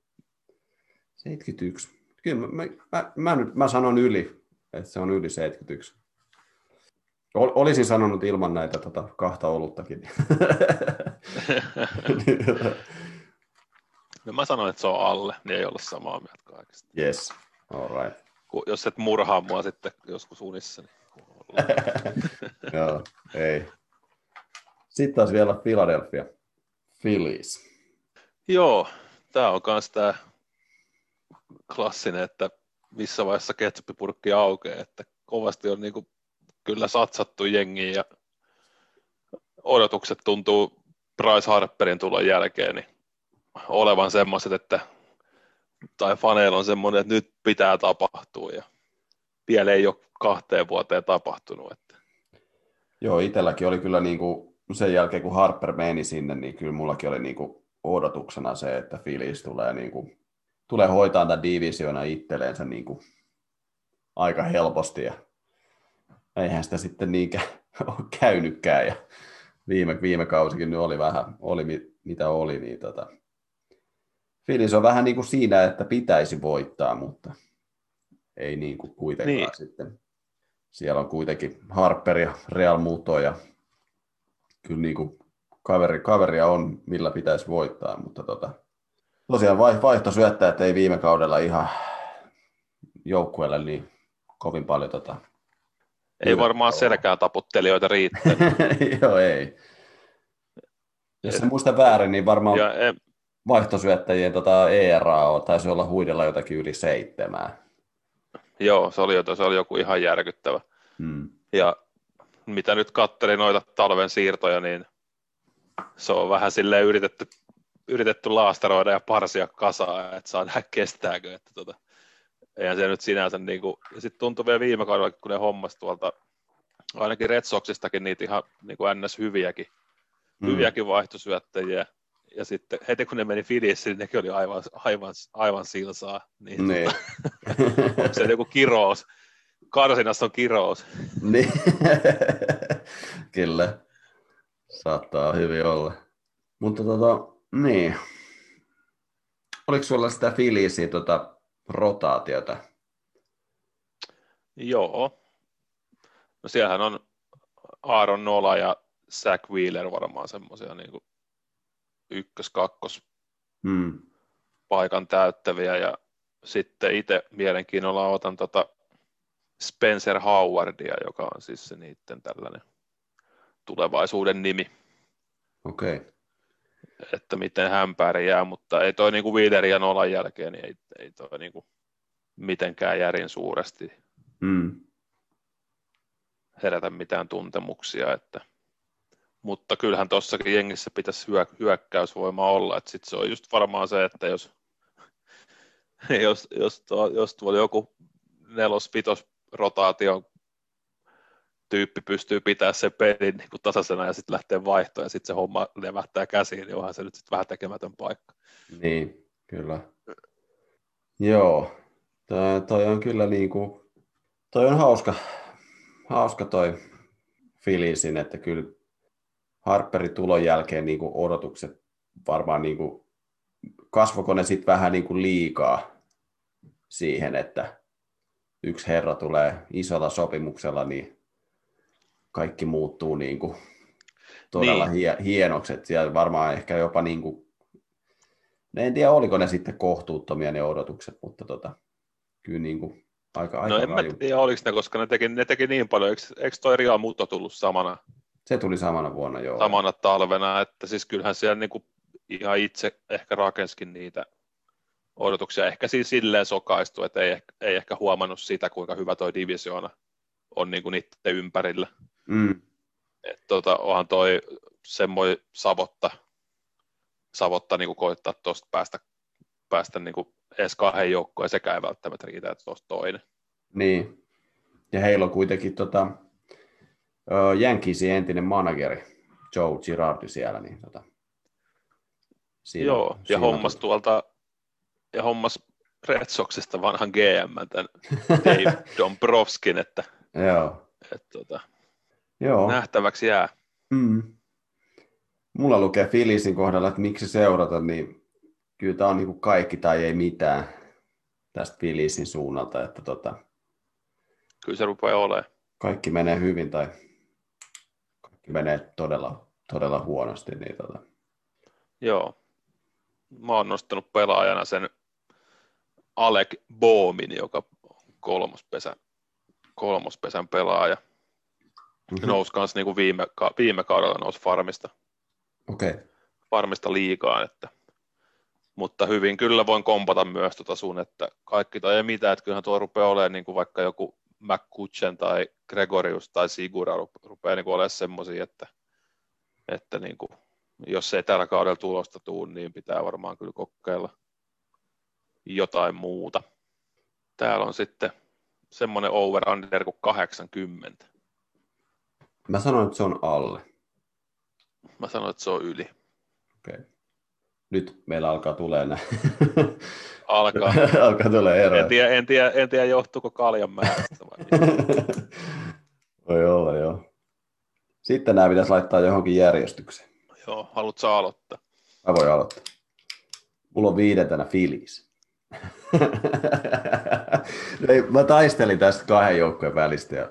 71. Kyllä mä, mä, mä, nyt, mä sanon yli, että se on yli 71. Olisin sanonut ilman näitä tota, kahta oluttakin. <laughs> <laughs> <laughs> no mä sanoin, että se on alle, niin ei ole samaa mieltä kaikista. Yes, all right. Jos et murhaa mua sitten joskus unissa, niin <laughs> Joo, ei. Sitten taas vielä Philadelphia. Phillies. Joo, tämä on myös tämä klassinen, että missä vaiheessa ketsuppipurkki aukeaa, että kovasti on niin kuin kyllä satsattu jengiin ja odotukset tuntuu Bryce Harperin tulon jälkeen niin olevan semmoiset, että tai faneilla on semmoinen, että nyt pitää tapahtua ja vielä ei ole kahteen vuoteen tapahtunut. Että. Joo, itselläkin oli kyllä niin kuin sen jälkeen, kun Harper meni sinne, niin kyllä mullakin oli niin kuin odotuksena se, että Phillies tulee, niin kuin, tulee hoitaa tätä divisiona itselleensä niin kuin aika helposti. Ja eihän sitä sitten niinkään <laughs> ole käynytkään. Ja viime, viime kausikin nyt oli vähän, oli mitä oli, niin tota, Phillies on vähän niin kuin siinä, että pitäisi voittaa, mutta ei niin kuin kuitenkaan niin. sitten. Siellä on kuitenkin Harper ja Real Muto ja kyllä niin kuin kaveri, kaveria on, millä pitäisi voittaa, mutta tota, tosiaan vaihtosyöttäjät ei viime kaudella ihan joukkueelle niin kovin paljon tota, ei varmaan selkää taputtelijoita riittää. <laughs> Joo, ei. Jos se muista väärin, niin varmaan ja, em... vaihtosyöttäjien tota ERA taisi olla huidella jotakin yli seitsemää. Joo, se oli, se oli joku ihan järkyttävä. Hmm. Ja mitä nyt katselin noita talven siirtoja, niin se on vähän silleen yritetty, yritetty laastaroida ja parsia kasaa, että saa nähdä kestääkö. Että tota, eihän se nyt sinänsä, niin kuin, ja sitten tuntui vielä viime kaudella, kun ne hommas tuolta, ainakin Red Soxistakin niitä ihan niin kuin ns. hyviäkin, mm. hyviäkin vaihtosyöttäjiä, ja sitten heti kun ne meni Filissiin, niin nekin oli aivan, aivan, aivan silsaa. Niin, niin. Tota, onko <laughs> se joku kirous? Karsinassa on kirous. niin. <laughs> Kyllä. Saattaa hyvin olla. Mutta tota, niin. Oliko sulla sitä Filisiä tota, rotaatiota? Joo. No siellähän on Aaron Nola ja Zach Wheeler varmaan semmoisia niin ykkös, kakkos hmm. paikan täyttäviä ja sitten itse mielenkiinnolla otan tota Spencer Howardia, joka on siis se niiden tällainen tulevaisuuden nimi. Okei. Okay. Että miten hän pärjää, mutta ei toi niinku Wheelerin ja Nolan jälkeen, niin ei, ei toi niinku mitenkään järin suuresti hmm. herätä mitään tuntemuksia, että mutta kyllähän tuossakin jengissä pitäisi hyö, hyökkäysvoima olla, että sitten se on just varmaan se, että jos, <laughs> jos, jos, tuo, jos tuolla joku nelos, vitos rotaation tyyppi pystyy pitämään sen pelin niin kuin tasaisena ja sitten lähtee vaihtoon ja sitten se homma levähtää käsiin, niin onhan se nyt sitten vähän tekemätön paikka. Niin, kyllä. Joo, toi, toi on kyllä niin kuin, toi on hauska, hauska toi Filisin, että kyllä Harperin tulon jälkeen niin kuin odotukset varmaan niin kuin, kasvoko ne sitten vähän niin kuin liikaa siihen, että yksi herra tulee isolla sopimuksella, niin kaikki muuttuu niin kuin todella niin. hienoksi. Siellä varmaan ehkä jopa niin kuin, en tiedä oliko ne sitten kohtuuttomia ne odotukset, mutta tota, kyllä niin kuin aika, aika No en mä tiedä oliko ne, koska ne teki, ne teki niin paljon. Eikö, eikö toi Real Muto tullut samana se tuli samana vuonna, joo. Samana talvena, että siis kyllähän siellä niin kuin ihan itse ehkä rakenskin niitä odotuksia. Ehkä siis silleen sokaistu, että ei, ei ehkä huomannut sitä, kuinka hyvä toi divisioona on niin kuin niiden ympärillä. Mm. Et tota, onhan toi semmoinen savotta, savotta niin kuin koittaa tuosta päästä, päästä niin kuin edes kahden joukkoon, ja sekään ei välttämättä riitä, että tuosta toinen. Niin, ja heillä on kuitenkin tota, Jänkisin entinen manageri Joe Girardi siellä. Niin tota, siinä, Joo, ja siinä hommas tuli. tuolta, ja hommas Red Soxista vanhan GM, tämän <laughs> Dave Dombrovskin, että, Joo. että tota, Joo. nähtäväksi jää. Mm. Mulla lukee Filisin kohdalla, että miksi seurata, niin kyllä tämä on niin kuin kaikki tai ei mitään tästä Filisin suunnalta, että tota, kyllä se rupeaa olemaan. Kaikki menee hyvin tai menee todella, todella huonosti. Niin tota. Joo. Mä oon nostanut pelaajana sen Alec Boomin, joka on kolmospesän, kolmospesän pelaaja. Mm-hmm. Nousi kanssa niin kuin viime, viime kaudella nousi farmista, okay. farmista liikaan, että mutta hyvin kyllä voin kompata myös tuota sun, että kaikki tai ei mitään, että kyllähän tuo rupeaa olemaan niin kuin vaikka joku McCutchen tai Gregorius tai Sigura rupeaa niin olemaan semmoisia, että, että niin kuin, jos ei tällä kaudella tulosta tule, niin pitää varmaan kyllä kokeilla jotain muuta. Täällä on sitten semmoinen over-under kuin 80. Mä sanoin, että se on alle. Mä sanoin, että se on yli. Okei. Okay. Nyt meillä alkaa tulee nää. <laughs> Alkaa. <laughs> alkaa tulee eroja. En tiedä, en tiedä, en tiedä johtuuko kaljan määrästä vai <laughs> Voi olla, joo. Sitten nämä pitäisi laittaa johonkin järjestykseen. Joo, haluatko aloittaa? Mä voin aloittaa. Mulla on viidentenä Filis. ei, mä taistelin tästä kahden joukkojen välistä ja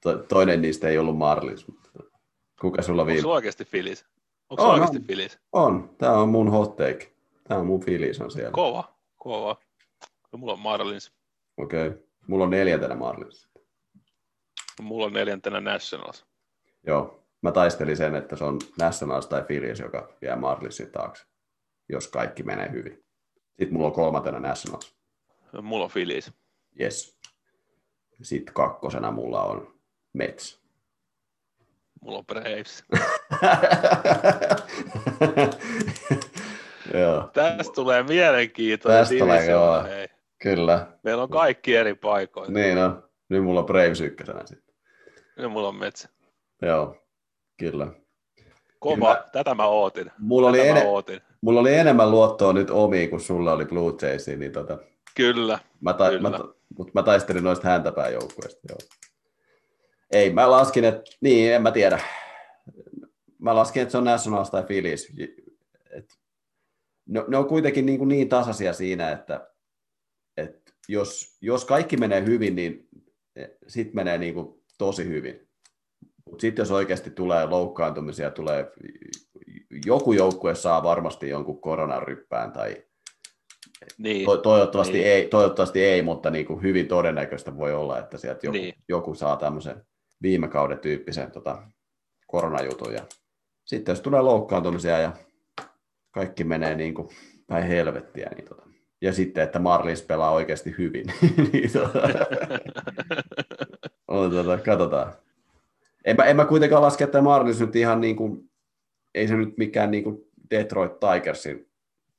to, toinen niistä ei ollut Marlins. Mutta kuka sulla viime? Onko oikeasti Filis? Onko on, oikeasti on. Filis? On. Tämä on mun hot take. Tämä on mun Filis on siellä. Kova, kova. Mulla on Marlins. Okei. Okay. Mulla on neljäntenä Marlins. Mulla on neljäntenä Nationals. Joo, mä taistelin sen, että se on Nationals tai Phillies, joka jää Marlinsin taakse, jos kaikki menee hyvin. Sitten mulla on kolmantena Nationals. Mulla on Phillies. Yes. Sitten kakkosena mulla on Mets. Mulla on Braves. <laughs> <laughs> joo. Tästä tulee mielenkiintoinen Tästä tulee, joo. Hei. Kyllä. Meillä on kaikki eri paikoissa. Niin on. Nyt mulla on Braves ykkösenä sitten. Nyt mulla on Metsä. Joo, kyllä. kova. Mä, Tätä mä ootin. Mulla oli, ene- mä ootin. mulla oli enemmän luottoa nyt omiin, kun sulla oli Blue Jaysiin, niin tota, Kyllä. Mä, ta- kyllä. Mä, mutta mä taistelin noista häntäpään joukkueista. Joo. Ei, mä laskin, että niin, en mä tiedä. Mä laskin, että se on Nationals tai Phillies. Et, ne, ne on kuitenkin niin, kuin niin tasaisia siinä, että, että jos, jos kaikki menee hyvin, niin sitten menee niin kuin tosi hyvin. Mutta sitten jos oikeasti tulee loukkaantumisia, tulee, joku joukkue saa varmasti jonkun koronaryppään tai niin. To, toivottavasti, niin. Ei, toivottavasti ei, mutta niin kuin hyvin todennäköistä voi olla, että sieltä joku, niin. joku saa tämmöisen viime kauden tyyppisen tota, koronajutun. Ja sitten jos tulee loukkaantumisia ja kaikki menee niin kuin päin helvettiä, niin tota, ja sitten, että Marlins pelaa oikeasti hyvin. <laughs> niin, tota, <laughs> on, tota, katsotaan. En mä, en mä kuitenkaan laske, että Marlins nyt ihan niin kuin, ei se nyt mikään niin kuin Detroit Tigersin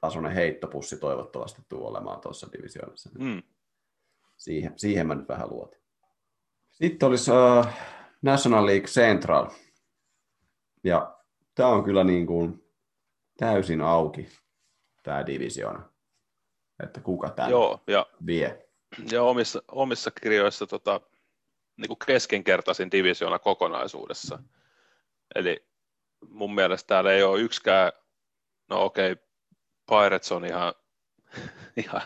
tasoinen heittopussi toivottavasti tuu olemaan tuossa divisioonassa. Mm. Siihen, siihen mä nyt vähän luotin. Sitten olisi uh, National League Central. Ja tämä on kyllä niin kuin täysin auki, tämä divisioona. Että kuka tämä Joo, ja, vie. Ja omissa, omissa kirjoissa tota, niin kuin keskinkertaisin divisioona kokonaisuudessa. Eli mun mielestä täällä ei ole yksikään, no okei, okay, Pirates on ihan, <laughs> ihan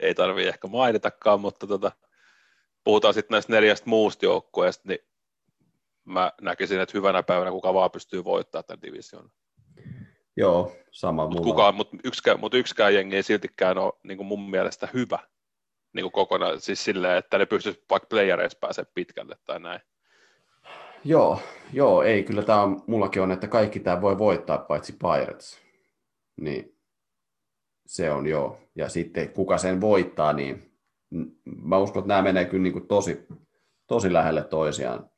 ei tarvii ehkä mainitakaan, mutta tota, puhutaan sitten näistä neljästä muusta joukkueesta, niin mä näkisin, että hyvänä päivänä kuka vaan pystyy voittamaan tämän division. Joo, sama mutta kukaan, mutta yksikään, mut yksikään jengi ei siltikään ole niin kuin mun mielestä hyvä niin kuin kokonaan, siis silleen, että ne pystyisi vaikka playereissa pääsemään pitkälle tai näin. Joo, joo, ei, kyllä tämä on, mullakin on, että kaikki tämä voi voittaa paitsi Pirates. Niin se on joo. Ja sitten kuka sen voittaa, niin mä uskon, että nämä menee kyllä niin kuin tosi, tosi lähelle toisiaan,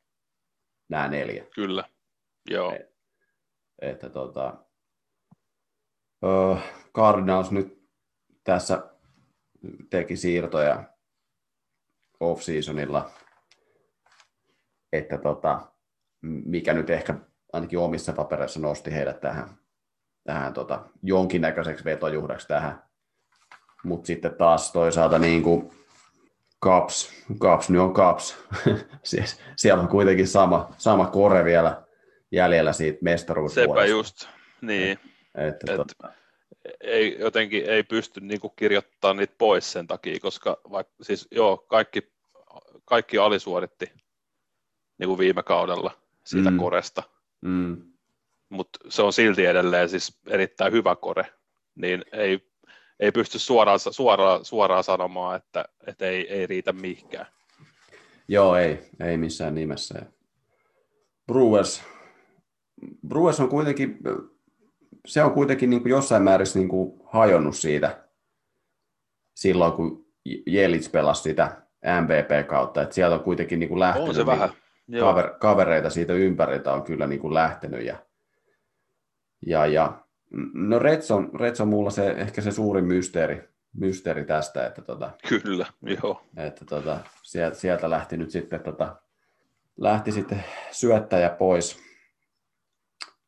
nämä neljä. Kyllä, joo. Et, että tota, uh, Cardinals nyt tässä teki siirtoja off-seasonilla, että tota, mikä nyt ehkä ainakin omissa papereissa nosti heidät tähän tähän tota, jonkinnäköiseksi vetojuhdaksi tähän. Mutta sitten taas toisaalta niin kuin Caps, Caps nyt on Caps. <laughs> siis, siellä on kuitenkin sama, sama kore vielä jäljellä siitä mestaruusvuodesta. Sepä just, niin. Et, et, tota... ei, jotenkin ei pysty niin kuin kirjoittamaan niitä pois sen takia, koska vaikka, siis joo, kaikki, kaikki alisuoritti niin kuin viime kaudella siitä mm. koresta. Mm mutta se on silti edelleen siis erittäin hyvä kore, niin ei, ei pysty suoraan, suoraan, suoraan sanomaan, että, että ei, ei riitä mihinkään. Joo, ei, ei missään nimessä. Brewers, Brewers on kuitenkin, se on kuitenkin niin kuin jossain määrin niin kuin hajonnut siitä silloin, kun Jelits pelasi sitä MVP-kautta, että sieltä on kuitenkin niin kuin lähtenyt on se vähän. Niin kaver, kavereita siitä ympäriltä on kyllä niin kuin lähtenyt ja ja, ja no Reds on, Reds on mulla se, ehkä se suurin mysteeri, mysteeri tästä, että tota, Kyllä, joo. Että tota, sieltä, sieltä, lähti nyt sitten, tota, lähti sitten syöttäjä pois,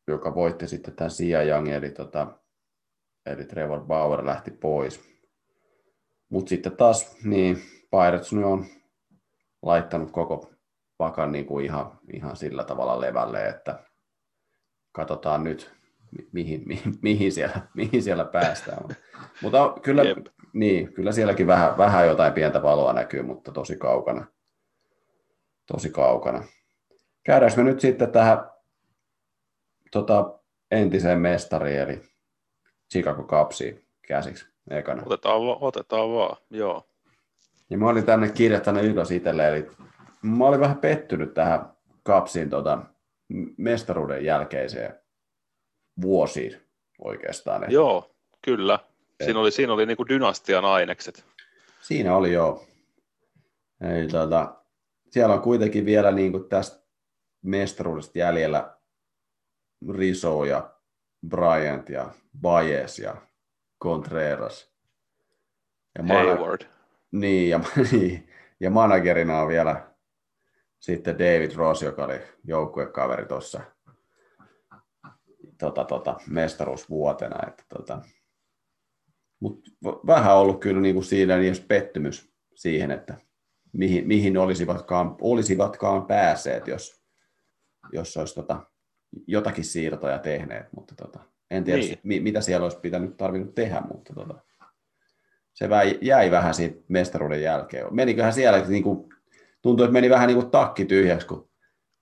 joka voitti sitten tämän Sia Young, eli, tota, eli Trevor Bauer lähti pois. Mutta sitten taas, niin Pirates nyt on laittanut koko pakan niin kuin ihan, ihan sillä tavalla levälle, että katsotaan nyt, mihin, mihin, mihin, siellä, <laughs> mihin siellä päästään. mutta kyllä, niin, kyllä sielläkin vähän, vähän jotain pientä valoa näkyy, mutta tosi kaukana. Tosi kaukana. Käydäänkö me nyt sitten tähän tota, entiseen mestariin, eli Chicago Cupsiin käsiksi ekana. Otetaan, otetaan vaan, joo. Ja mä olin tänne kirjoittanut ylös itselle, eli mä olin vähän pettynyt tähän Cupsiin tota, mestaruuden jälkeiseen vuosiin oikeastaan. Että, joo, kyllä. Siinä oli, siinä oli niin kuin dynastian ainekset. Siinä oli joo. Eli, tuota, siellä on kuitenkin vielä niin kuin tästä mestaruudesta jäljellä Riso ja Bryant ja Baez ja Contreras. Ja Hayward. Niin, ja, <laughs> niin, ja managerina on vielä sitten David Ross, joka oli joukkuekaveri tuossa tota, tota, mestaruusvuotena. Että, tota, mutta vähän ollut kyllä niin kuin siinä niin pettymys siihen, että mihin, mihin olisivatkaan, olisivatkaan päässeet, jos, jos olisi tota, jotakin siirtoja tehneet, mutta tota, en tiedä, niin. mi, mitä siellä olisi pitänyt tarvinnut tehdä, mutta tota, se jäi vähän siitä mestaruuden jälkeen. Meniköhän siellä, että niin kuin, tuntui, että meni vähän niin kuin takki tyhjäksi, kun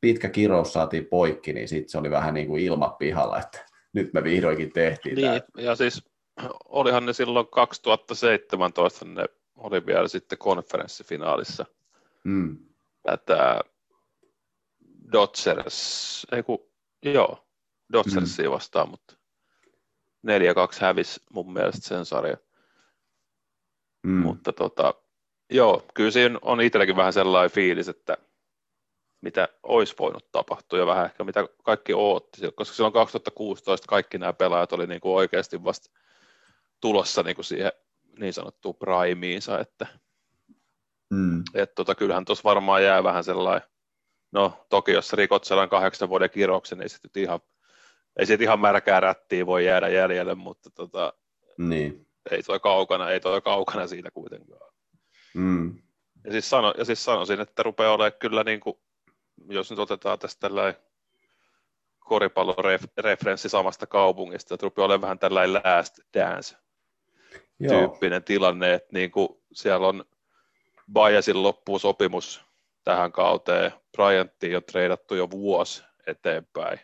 pitkä kirous saatiin poikki, niin sitten se oli vähän niin kuin ilma pihalla, että nyt me vihdoinkin tehtiin Niin, tämä. ja siis olihan ne silloin 2017, ne oli vielä sitten konferenssifinaalissa. Mm. Että Dodgers, ei kun, joo, Dodgersia mm. vastaan, mutta 4-2 hävisi mun mielestä sen sarja. Mm. Mutta tota, joo, kyllä siinä on itselläkin vähän sellainen fiilis, että mitä olisi voinut tapahtua ja vähän ehkä mitä kaikki ootti, koska silloin 2016 kaikki nämä pelaajat oli niin kuin oikeasti vasta tulossa niin kuin siihen niin sanottuun primeensa, että mm. et tota, kyllähän tuossa varmaan jää vähän sellainen, no toki jos rikot sellainen kahdeksan vuoden kiroksen, niin sitten ihan, ei sitten ihan märkää rättiä voi jäädä jäljelle, mutta tota, niin. ei toi kaukana, ei toi kaukana siitä kuitenkaan. Mm. Ja, siis sano, ja siis sanoisin, että rupeaa olemaan kyllä niin kuin, jos nyt otetaan tästä tällainen koripalloreferenssi samasta kaupungista, että rupeaa olemaan vähän tällainen last dance tyyppinen tilanne, että niin kuin siellä on Bajasin loppusopimus tähän kauteen, Bryantiin on treidattu jo vuosi eteenpäin,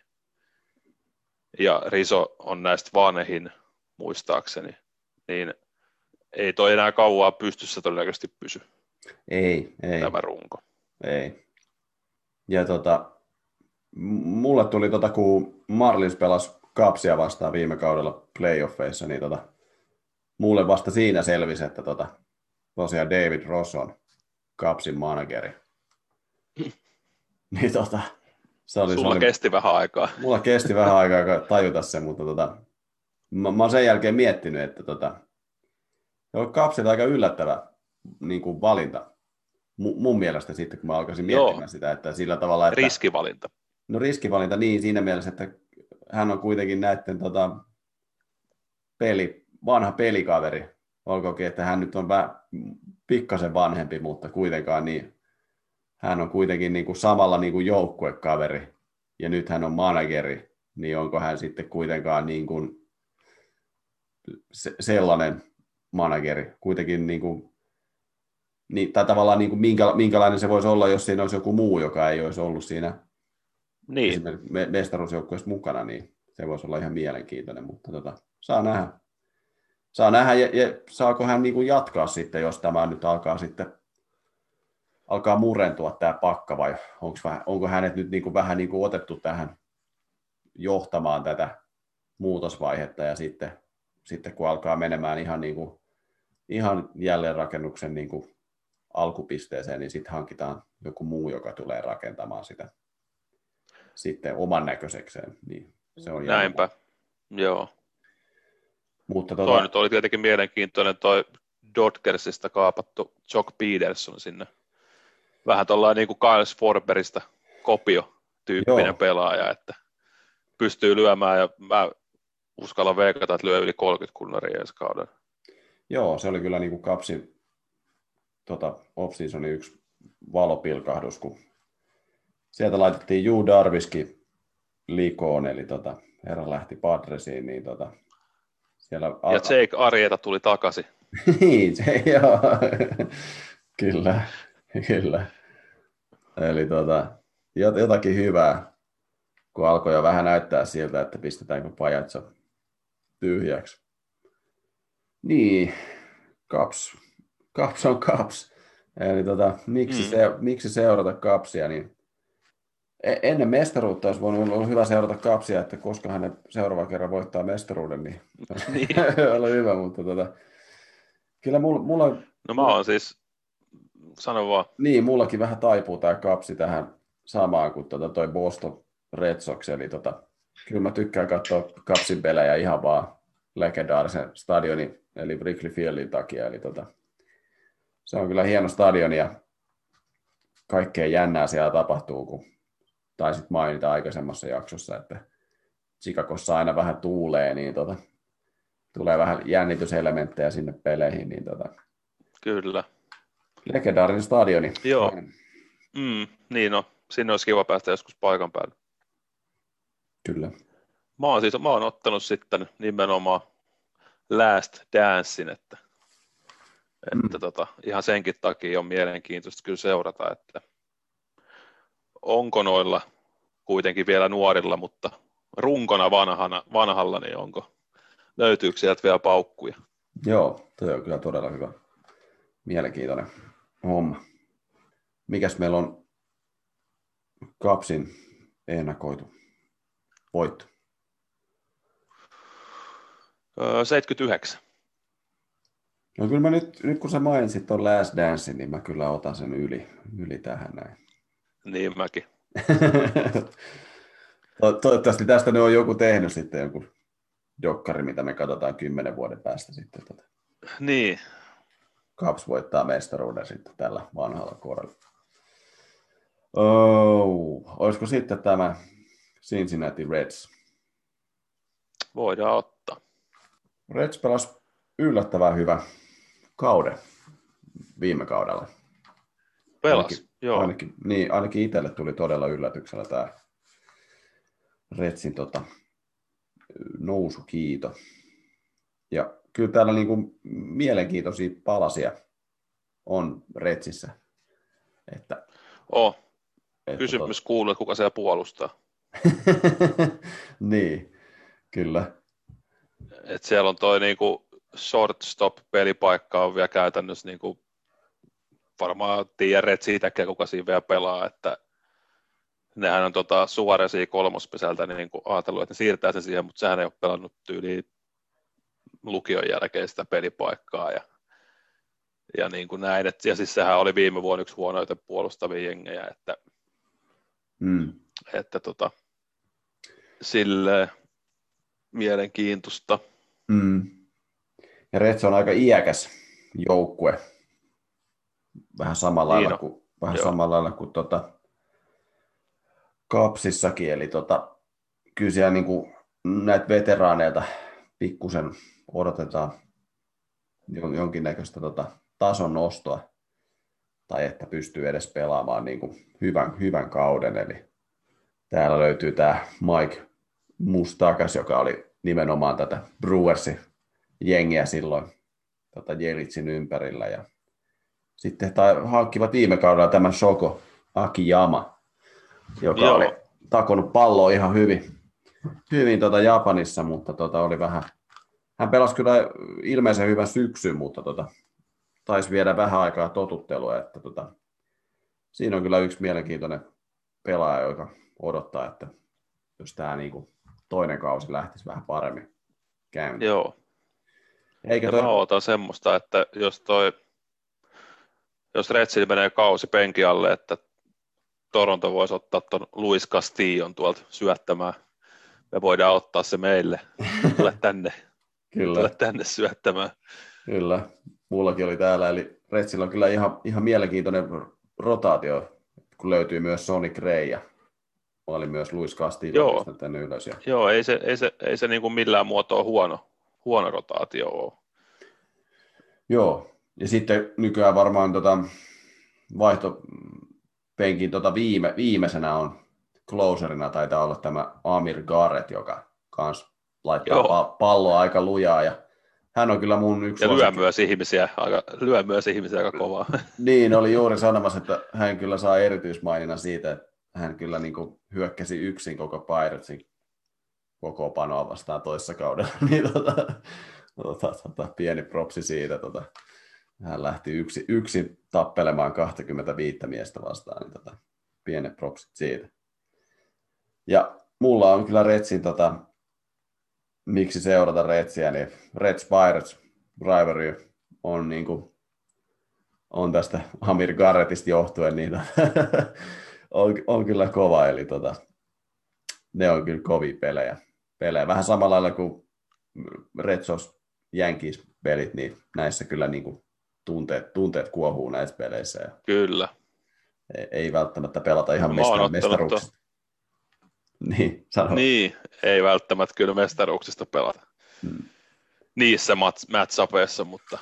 ja Riso on näistä vanhin muistaakseni, niin ei toi enää kauaa pystyssä todennäköisesti pysy. Ei, ei. Tämä runko. Ei. Ja tota, mulle tuli tota, kun Marlins pelasi Kapsia vastaan viime kaudella playoffeissa, niin tota, mulle vasta siinä selvisi, että tota, tosiaan David Ross on Kapsin manageri. niin tota, se oli, Sulla se oli, kesti vähän aikaa. Mulla kesti vähän aikaa tajuta se, mutta tota, mä, mä oon sen jälkeen miettinyt, että tota, Kapsit aika yllättävä niin kuin valinta mun mielestä sitten, kun mä alkaisin miettimään Joo. sitä, että sillä tavalla, että... Riskivalinta. No riskivalinta, niin siinä mielessä, että hän on kuitenkin näiden tota, peli, vanha pelikaveri, olkoonkin, että hän nyt on vä, pikkasen vanhempi, mutta kuitenkaan niin, hän on kuitenkin niin kuin samalla niin kuin joukkuekaveri, ja nyt hän on manageri, niin onko hän sitten kuitenkaan niin kuin se, sellainen manageri, kuitenkin niin kuin niin, tai tavallaan niin kuin minkä, minkälainen se voisi olla, jos siinä olisi joku muu, joka ei olisi ollut siinä niin. mestaruusjoukkueessa mukana, niin se voisi olla ihan mielenkiintoinen, mutta tota, saa nähdä. Saa nähdä, ja, ja saako hän niin kuin jatkaa sitten, jos tämä nyt alkaa sitten alkaa murentua tämä pakka, vai onko, vähän, onko hänet nyt niin kuin vähän niin kuin otettu tähän johtamaan tätä muutosvaihetta, ja sitten, sitten kun alkaa menemään ihan, niin kuin, ihan jälleenrakennuksen niin kuin alkupisteeseen, niin sitten hankitaan joku muu, joka tulee rakentamaan sitä sitten oman näköisekseen. Niin se on Näinpä, jännä. joo. Mutta tuota... Toi nyt oli tietenkin mielenkiintoinen toi Dodgersista kaapattu Jock Peterson sinne. Vähän tuollainen niin kuin Kyle Forberista kopio tyyppinen Joo. pelaaja, että pystyy lyömään ja mä uskallan veikata, että lyö yli 30 kunnaria ensi kauden. Joo, se oli kyllä niin kuin Kapsin tota, off-seasonin yksi valopilkahdus, kun sieltä laitettiin Juu Darviski likoon, eli tota, herra lähti Padresiin, niin tota, siellä... Ja Jake Arieta tuli takaisin. <laughs> niin, se, joo. <laughs> kyllä, kyllä. Eli tota, jotakin hyvää, kun alkoi jo vähän näyttää siltä, että pistetäänkö pajatso tyhjäksi. Niin, kaps Kaps on kaps. Eli tota, miksi, mm. se, miksi seurata kapsia, niin e, ennen mestaruutta olisi voinut olla hyvä seurata kapsia, että koska hän seuraava kerran voittaa mestaruuden, niin, <laughs> <laughs> niin. olla hyvä, mutta tota, kyllä mulla, mulla... No mä oon siis, sano vaan. Niin, mullakin vähän taipuu tämä kapsi tähän samaan kuin tota toi Boston Red Sox, eli tota, kyllä mä tykkään katsoa kapsin pelejä ihan vaan legendaarisen stadionin, eli Wrigley Fieldin takia, eli tota, se on kyllä hieno stadion ja kaikkea jännää siellä tapahtuu, kun taisit mainita aikaisemmassa jaksossa, että Chicagossa aina vähän tuulee, niin tota, tulee vähän jännityselementtejä sinne peleihin. Niin tota, Kyllä. Legendaarinen stadioni. Joo. Mm, niin no, sinne olisi kiva päästä joskus paikan päälle. Kyllä. Mä oon siis, mä oon ottanut sitten nimenomaan Last Dancein, että, mm. että tota, ihan senkin takia on mielenkiintoista kyllä seurata, että onko noilla kuitenkin vielä nuorilla, mutta runkona vanhana, vanhalla, niin onko, löytyykö sieltä vielä paukkuja? Joo, tuo on kyllä todella hyvä. Mielenkiintoinen homma. Mikäs meillä on Kapsin ennakoitu voitto? 79. No kyllä mä nyt, nyt kun sä mainitsit tuon Last Dance, niin mä kyllä otan sen yli, yli tähän näin. Niin mäkin. <laughs> to- toivottavasti tästä ne on joku tehnyt sitten joku dokkari, mitä me katsotaan kymmenen vuoden päästä sitten. Tota. Niin. Caps voittaa mestaruuden sitten tällä vanhalla koralla. Oh, olisiko sitten tämä Cincinnati Reds? Voidaan ottaa. Reds pelasi yllättävän hyvä kauden viime kaudella. Pelas, ainakin, joo. Ainakin, niin, ainakin itselle tuli todella yllätyksellä tämä Redsin tota, nousukiito. Ja kyllä täällä niin kuin mielenkiintoisia palasia on Retsissä. Että, oh. että Kysymys tot... kuuluu, että kuka siellä puolustaa. <laughs> niin, kyllä. Et siellä on toi niinku shortstop pelipaikka on vielä käytännössä niinku, varmaan tiedät siitäkin, kuka siinä vielä pelaa, että nehän on tota Suoresia kolmospesältä niin kuin ajatellut, että ne siirtää sen siihen, mutta sehän ei ole pelannut tyyliin lukion jälkeen sitä pelipaikkaa ja, ja niin kuin näin. Et, ja siis sehän oli viime vuonna yksi huonoita puolustavia jengejä, että, mm. että tota, sille mielenkiintoista. Mm. Ja Reds on aika iäkäs joukkue. Vähän samalla niin lailla kuin, vähän samalla lailla kuin tota, Kapsissakin, eli tota, kyllä siellä niin kuin näitä veteraaneilta pikkusen odotetaan jonkinnäköistä tota, tason nostoa, tai että pystyy edes pelaamaan niin kuin hyvän, hyvän kauden. Eli täällä löytyy tämä Mike Mustakas, joka oli nimenomaan tätä Brewersin jengiä silloin tota Jelitsin ympärillä. Ja sitten tai hankkivat viime kaudella tämän Shoko Akiyama, joka Joo. oli takonut palloa ihan hyvin, hyvin tota Japanissa, mutta tota oli vähän, hän pelasi kyllä ilmeisen hyvän syksyn, mutta tota, taisi viedä vähän aikaa totuttelua, että tota, siinä on kyllä yksi mielenkiintoinen pelaaja, joka odottaa, että jos tämä niinku toinen kausi lähtisi vähän paremmin käyntiin. Joo. Eikä toi... mä ootan semmoista, että jos toi jos Retsillä menee kausi penki alle, että Toronto voisi ottaa tuon Luis Castillon tuolta syöttämään. Me voidaan ottaa se meille. Tule <laughs> tänne. Kyllä. Tule tänne syöttämään. Kyllä. Mullakin oli täällä. Eli Retsillä on kyllä ihan, ihan mielenkiintoinen rotaatio, kun löytyy myös Sonic Ray ja oli myös Luis Castillo tänne ylös. Ja... Joo, ei se, ei se, ei se niin kuin millään muotoa huono, huono rotaatio ole. Joo, ja sitten nykyään varmaan tota vaihto penkin tota viime, viimeisenä on closerina taitaa olla tämä Amir Garrett, joka kans laittaa pa- palloa aika lujaa ja hän on kyllä mun yksi Ja lyö myös, ihmisiä, aika, lyö myös ihmisiä aika kovaa. <laughs> niin, oli juuri sanomassa, että hän kyllä saa erityismainina siitä, että hän kyllä niin kuin hyökkäsi yksin koko Piratesin koko panoa vastaan toissa kaudella. <laughs> niin tota, tota, tota, pieni propsi siitä. Tota, hän lähti yksi, yksin tappelemaan 25 miestä vastaan, niin tota, pienet propsit siitä. Ja mulla on kyllä Retsin, tota, miksi seurata Retsiä, niin Reds Pirates rivalry on, niin kuin, on tästä Amir Garrettista johtuen, niin <laughs> on, on, kyllä kova, eli tota, ne on kyllä kovia pelejä. Pelejä. Vähän samalla lailla kuin Retsos Yankees pelit, niin näissä kyllä niin kuin tunteet, tunteet kuohuu näissä peleissä. Ja Kyllä. Ei, ei välttämättä pelata ihan mestar, mestaruuksista. Niin, sano. Niin, ei välttämättä kyllä mestaruuksista pelata. Hmm. Niissä match mutta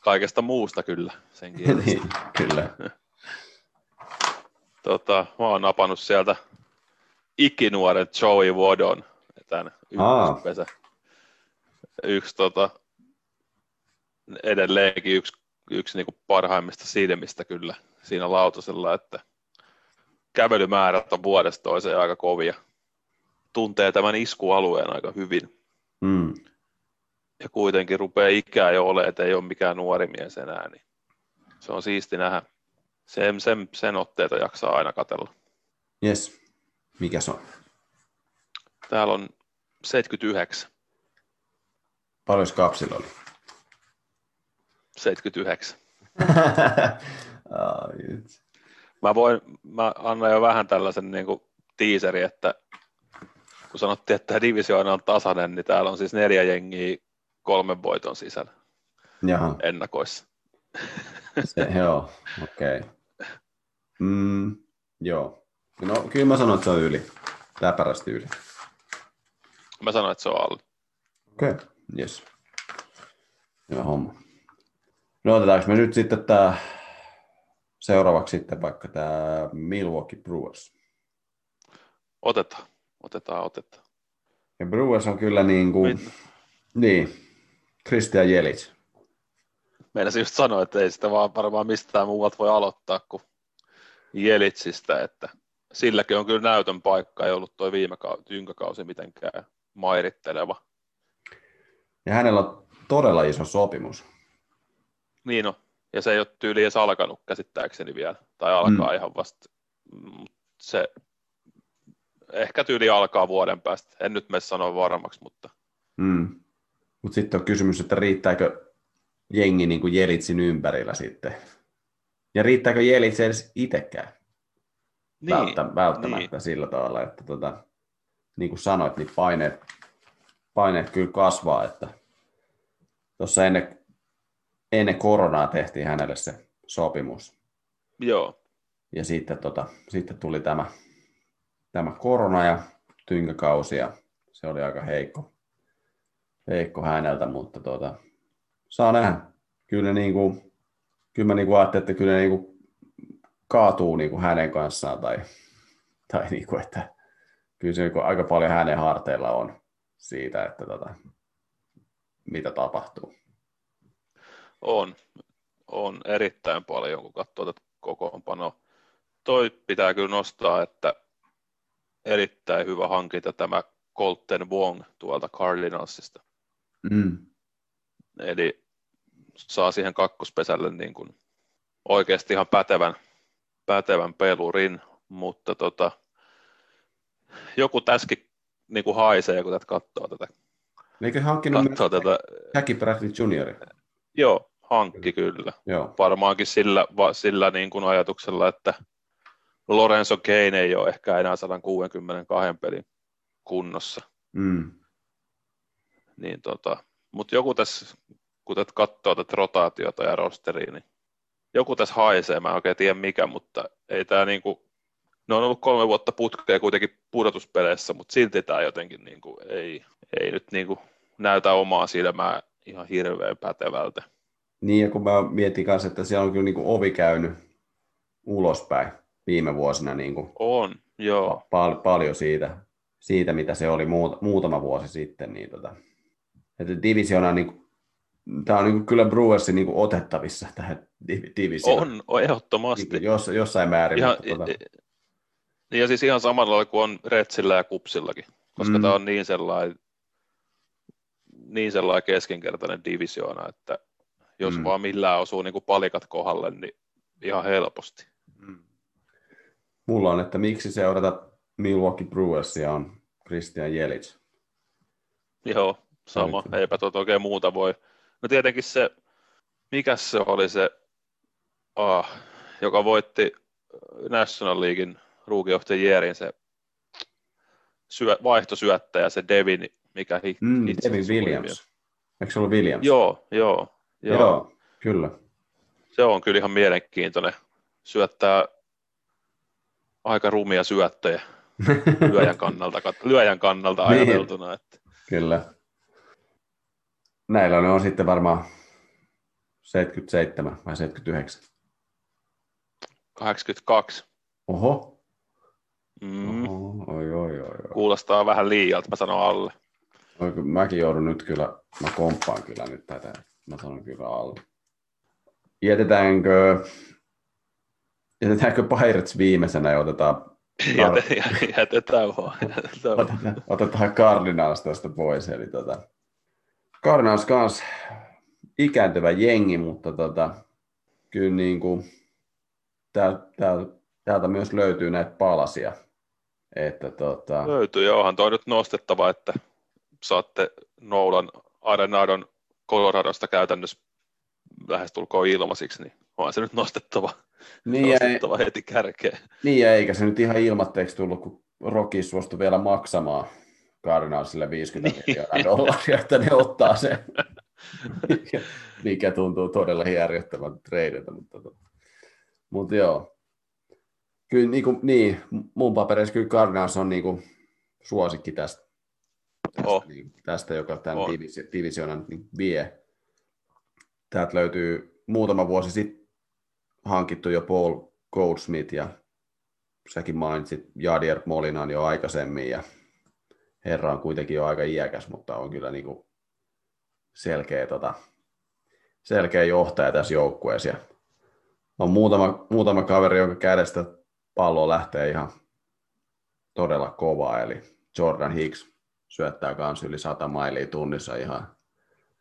kaikesta muusta kyllä senkin. <laughs> niin, kyllä. tota, mä oon napannut sieltä ikinuoren Joey Wodon, tämän ykköspesä. Yksi tota, edelleenkin yksi, yksi niin parhaimmista silmistä kyllä siinä lautasella, että kävelymäärät on vuodesta toiseen aika kovia. Tuntee tämän iskualueen aika hyvin. Mm. Ja kuitenkin rupeaa ikää jo olemaan, että ei ole mikään nuori mies enää. Niin se on siisti nähdä. Sen, sen, sen otteita jaksaa aina katella. Yes. Mikä se on? Täällä on 79. Paljon kapsilla oli? 79. <laughs> mä voin, mä annan jo vähän tällaisen niin kuin tiiseri, että kun sanottiin, että tämä divisioona on tasainen, niin täällä on siis neljä jengiä kolmen voiton sisällä Jaha. ennakoissa. Se, joo, okei. Okay. Mm, joo. No kyllä mä sanon, että se on yli. Läpärästi yli. Mä sanoin, että se on alle. Okei, okay. yes. Hyvä homma. No otetaanko me nyt sitten tämä seuraavaksi sitten vaikka tämä Milwaukee Brewers? Otetaan, otetaan, otetaan. Ja Brewers on kyllä niin kuin, Mit? niin, Christian Jelic. Meidän just sanoa, että ei sitä vaan varmaan mistään muualta voi aloittaa kuin Jelitsistä, että silläkin on kyllä näytön paikka, ei ollut tuo viime tynkäkausi mitenkään mairitteleva. Ja hänellä on todella iso sopimus. Niin on, ja se ei ole tyyli edes alkanut käsittääkseni vielä, tai alkaa mm. ihan vasta. Se ehkä tyyli alkaa vuoden päästä, en nyt mene sanoa varmaksi, mutta... Mm. Mutta sitten on kysymys, että riittääkö jengi niin kuin Jelitsin ympärillä sitten? Ja riittääkö Jelits edes itsekään? Niin, Välttä, välttämättä niin. sillä tavalla, että tota, niin kuin sanoit, niin paineet, paineet kyllä kasvaa, että tuossa ennen, ennen koronaa tehtiin hänelle se sopimus. Joo. Ja sitten, tota, sitten tuli tämä, tämä korona ja tynkäkausi ja se oli aika heikko, heikko häneltä, mutta tota, saa nähdä. Kyllä, niin kuin, kyllä mä niin kuin ajattelin, että kyllä niin kuin kaatuu niin kuin hänen kanssaan tai, tai niin kuin, että kyllä se aika paljon hänen harteilla on siitä, että tota, mitä tapahtuu. On, on erittäin paljon, kun katsoo tätä kokoonpanoa. Toi pitää kyllä nostaa, että erittäin hyvä hankinta tämä Colton Wong tuolta Cardinalsista. Mm. Eli saa siihen kakkospesälle niin kuin oikeasti ihan pätevän, pätevän pelurin, mutta tota, joku täski niin kuin haisee, kun tätä katsoo tätä. Eikö hankkinut katsoo tätä... Jackie Bradley Jr.? Joo, hankki kyllä. Joo. Varmaankin sillä, sillä niin kuin ajatuksella, että Lorenzo Kane ei ole ehkä enää 162 pelin kunnossa. Mm. Niin tota, mutta joku tässä, kun tätä katsoo tätä rotaatiota ja rosteria, niin joku tässä haisee, mä en oikein tiedä mikä, mutta ei tämä niinku, ne on ollut kolme vuotta putkea kuitenkin pudotuspeleissä, mutta silti tämä jotenkin niinku, ei, ei nyt niinku näytä omaa silmää ihan hirveän pätevältä. Niin, ja kun mä mietin kanssa, että siellä on kyllä niinku ovi käynyt ulospäin viime vuosina. Niinku on, joo. Pal- paljon siitä, siitä, mitä se oli muut- muutama vuosi sitten. Niin tota, että divisiona niin tämä on niin kyllä Brewersin niin otettavissa tähän divisioon. On, ehdottomasti. Niin jos, jossain määrin. Ihan, mutta, tuota... Ja siis ihan samalla lailla kuin on Retsillä ja Kupsillakin, koska mm. tämä on niin sellainen, niin sellainen keskinkertainen divisioona, että jos mm. vaan millään osuu niin kuin palikat kohdalle, niin ihan helposti. Mm. Mulla on, että miksi seurata Milwaukee Brewersia on Christian Jelic. Joo, sama, eipä tuota oikein muuta voi. No tietenkin se, mikä se oli se, ah, joka voitti National Leaguein The Yearin se syö, vaihtosyöttäjä, se Devin, mikä hit, mm, Devin Williams. Eikö se ollut Williams? Joo, joo, joo. Joo, kyllä. Se on kyllä ihan mielenkiintoinen. Syöttää aika rumia syöttöjä. <laughs> lyöjän kannalta, lyöjän kannalta niin. ajateltuna. Että. Kyllä. Näillä ne on sitten varmaan 77 vai 79? 82. Oho. Mm. Oho. Oi, oi, oi, oi. Kuulostaa vähän liialta, mä sanon alle. Oi, mäkin joudun nyt kyllä, mä komppaan kyllä nyt tätä. Mä sanon kyllä alle. Jätetäänkö, jätetäänkö Pirates viimeisenä ja otetaan <laughs> jätetään vaan. <laughs> Otetaan, otetaan Cardinals tästä pois. Eli tota, Cardinals kanssa ikääntyvä jengi, mutta tota, kyllä niin kuin, täältä, täältä myös löytyy näitä palasia. Että, tota... Löytyy, ja onhan toi nyt nostettava, että saatte Noulan Arenadon Coloradosta käytännössä lähestulkoon ilmaisiksi, niin onhan se nyt nostettava, niin nostettava ei, heti kärkeen. Niin, eikä se nyt ihan ilmatteeksi tullut, kun Rocky suostui vielä maksamaan Cardinalsille 50 <laughs> niin. dollaria, että ne ottaa sen, mikä, mikä tuntuu todella järjettävän treidiltä. Mutta, tota. mutta joo, kyllä niin, kuin, niin mun papereissa kyllä Cardinals on niin kuin, suosikki tästä, tästä, oh. niin, tästä joka tämän oh. divisionan niin vie. Täältä löytyy muutama vuosi sitten hankittu jo Paul Goldsmith ja säkin mainitsit Jadier Molinan jo aikaisemmin ja herra on kuitenkin jo aika iäkäs, mutta on kyllä niin kuin selkeä, tota, selkeä johtaja tässä joukkueessa. Ja on muutama, muutama kaveri, jonka kädestä pallo lähtee ihan todella kovaa, eli Jordan Hicks syöttää kanssa yli 100 mailia tunnissa ihan.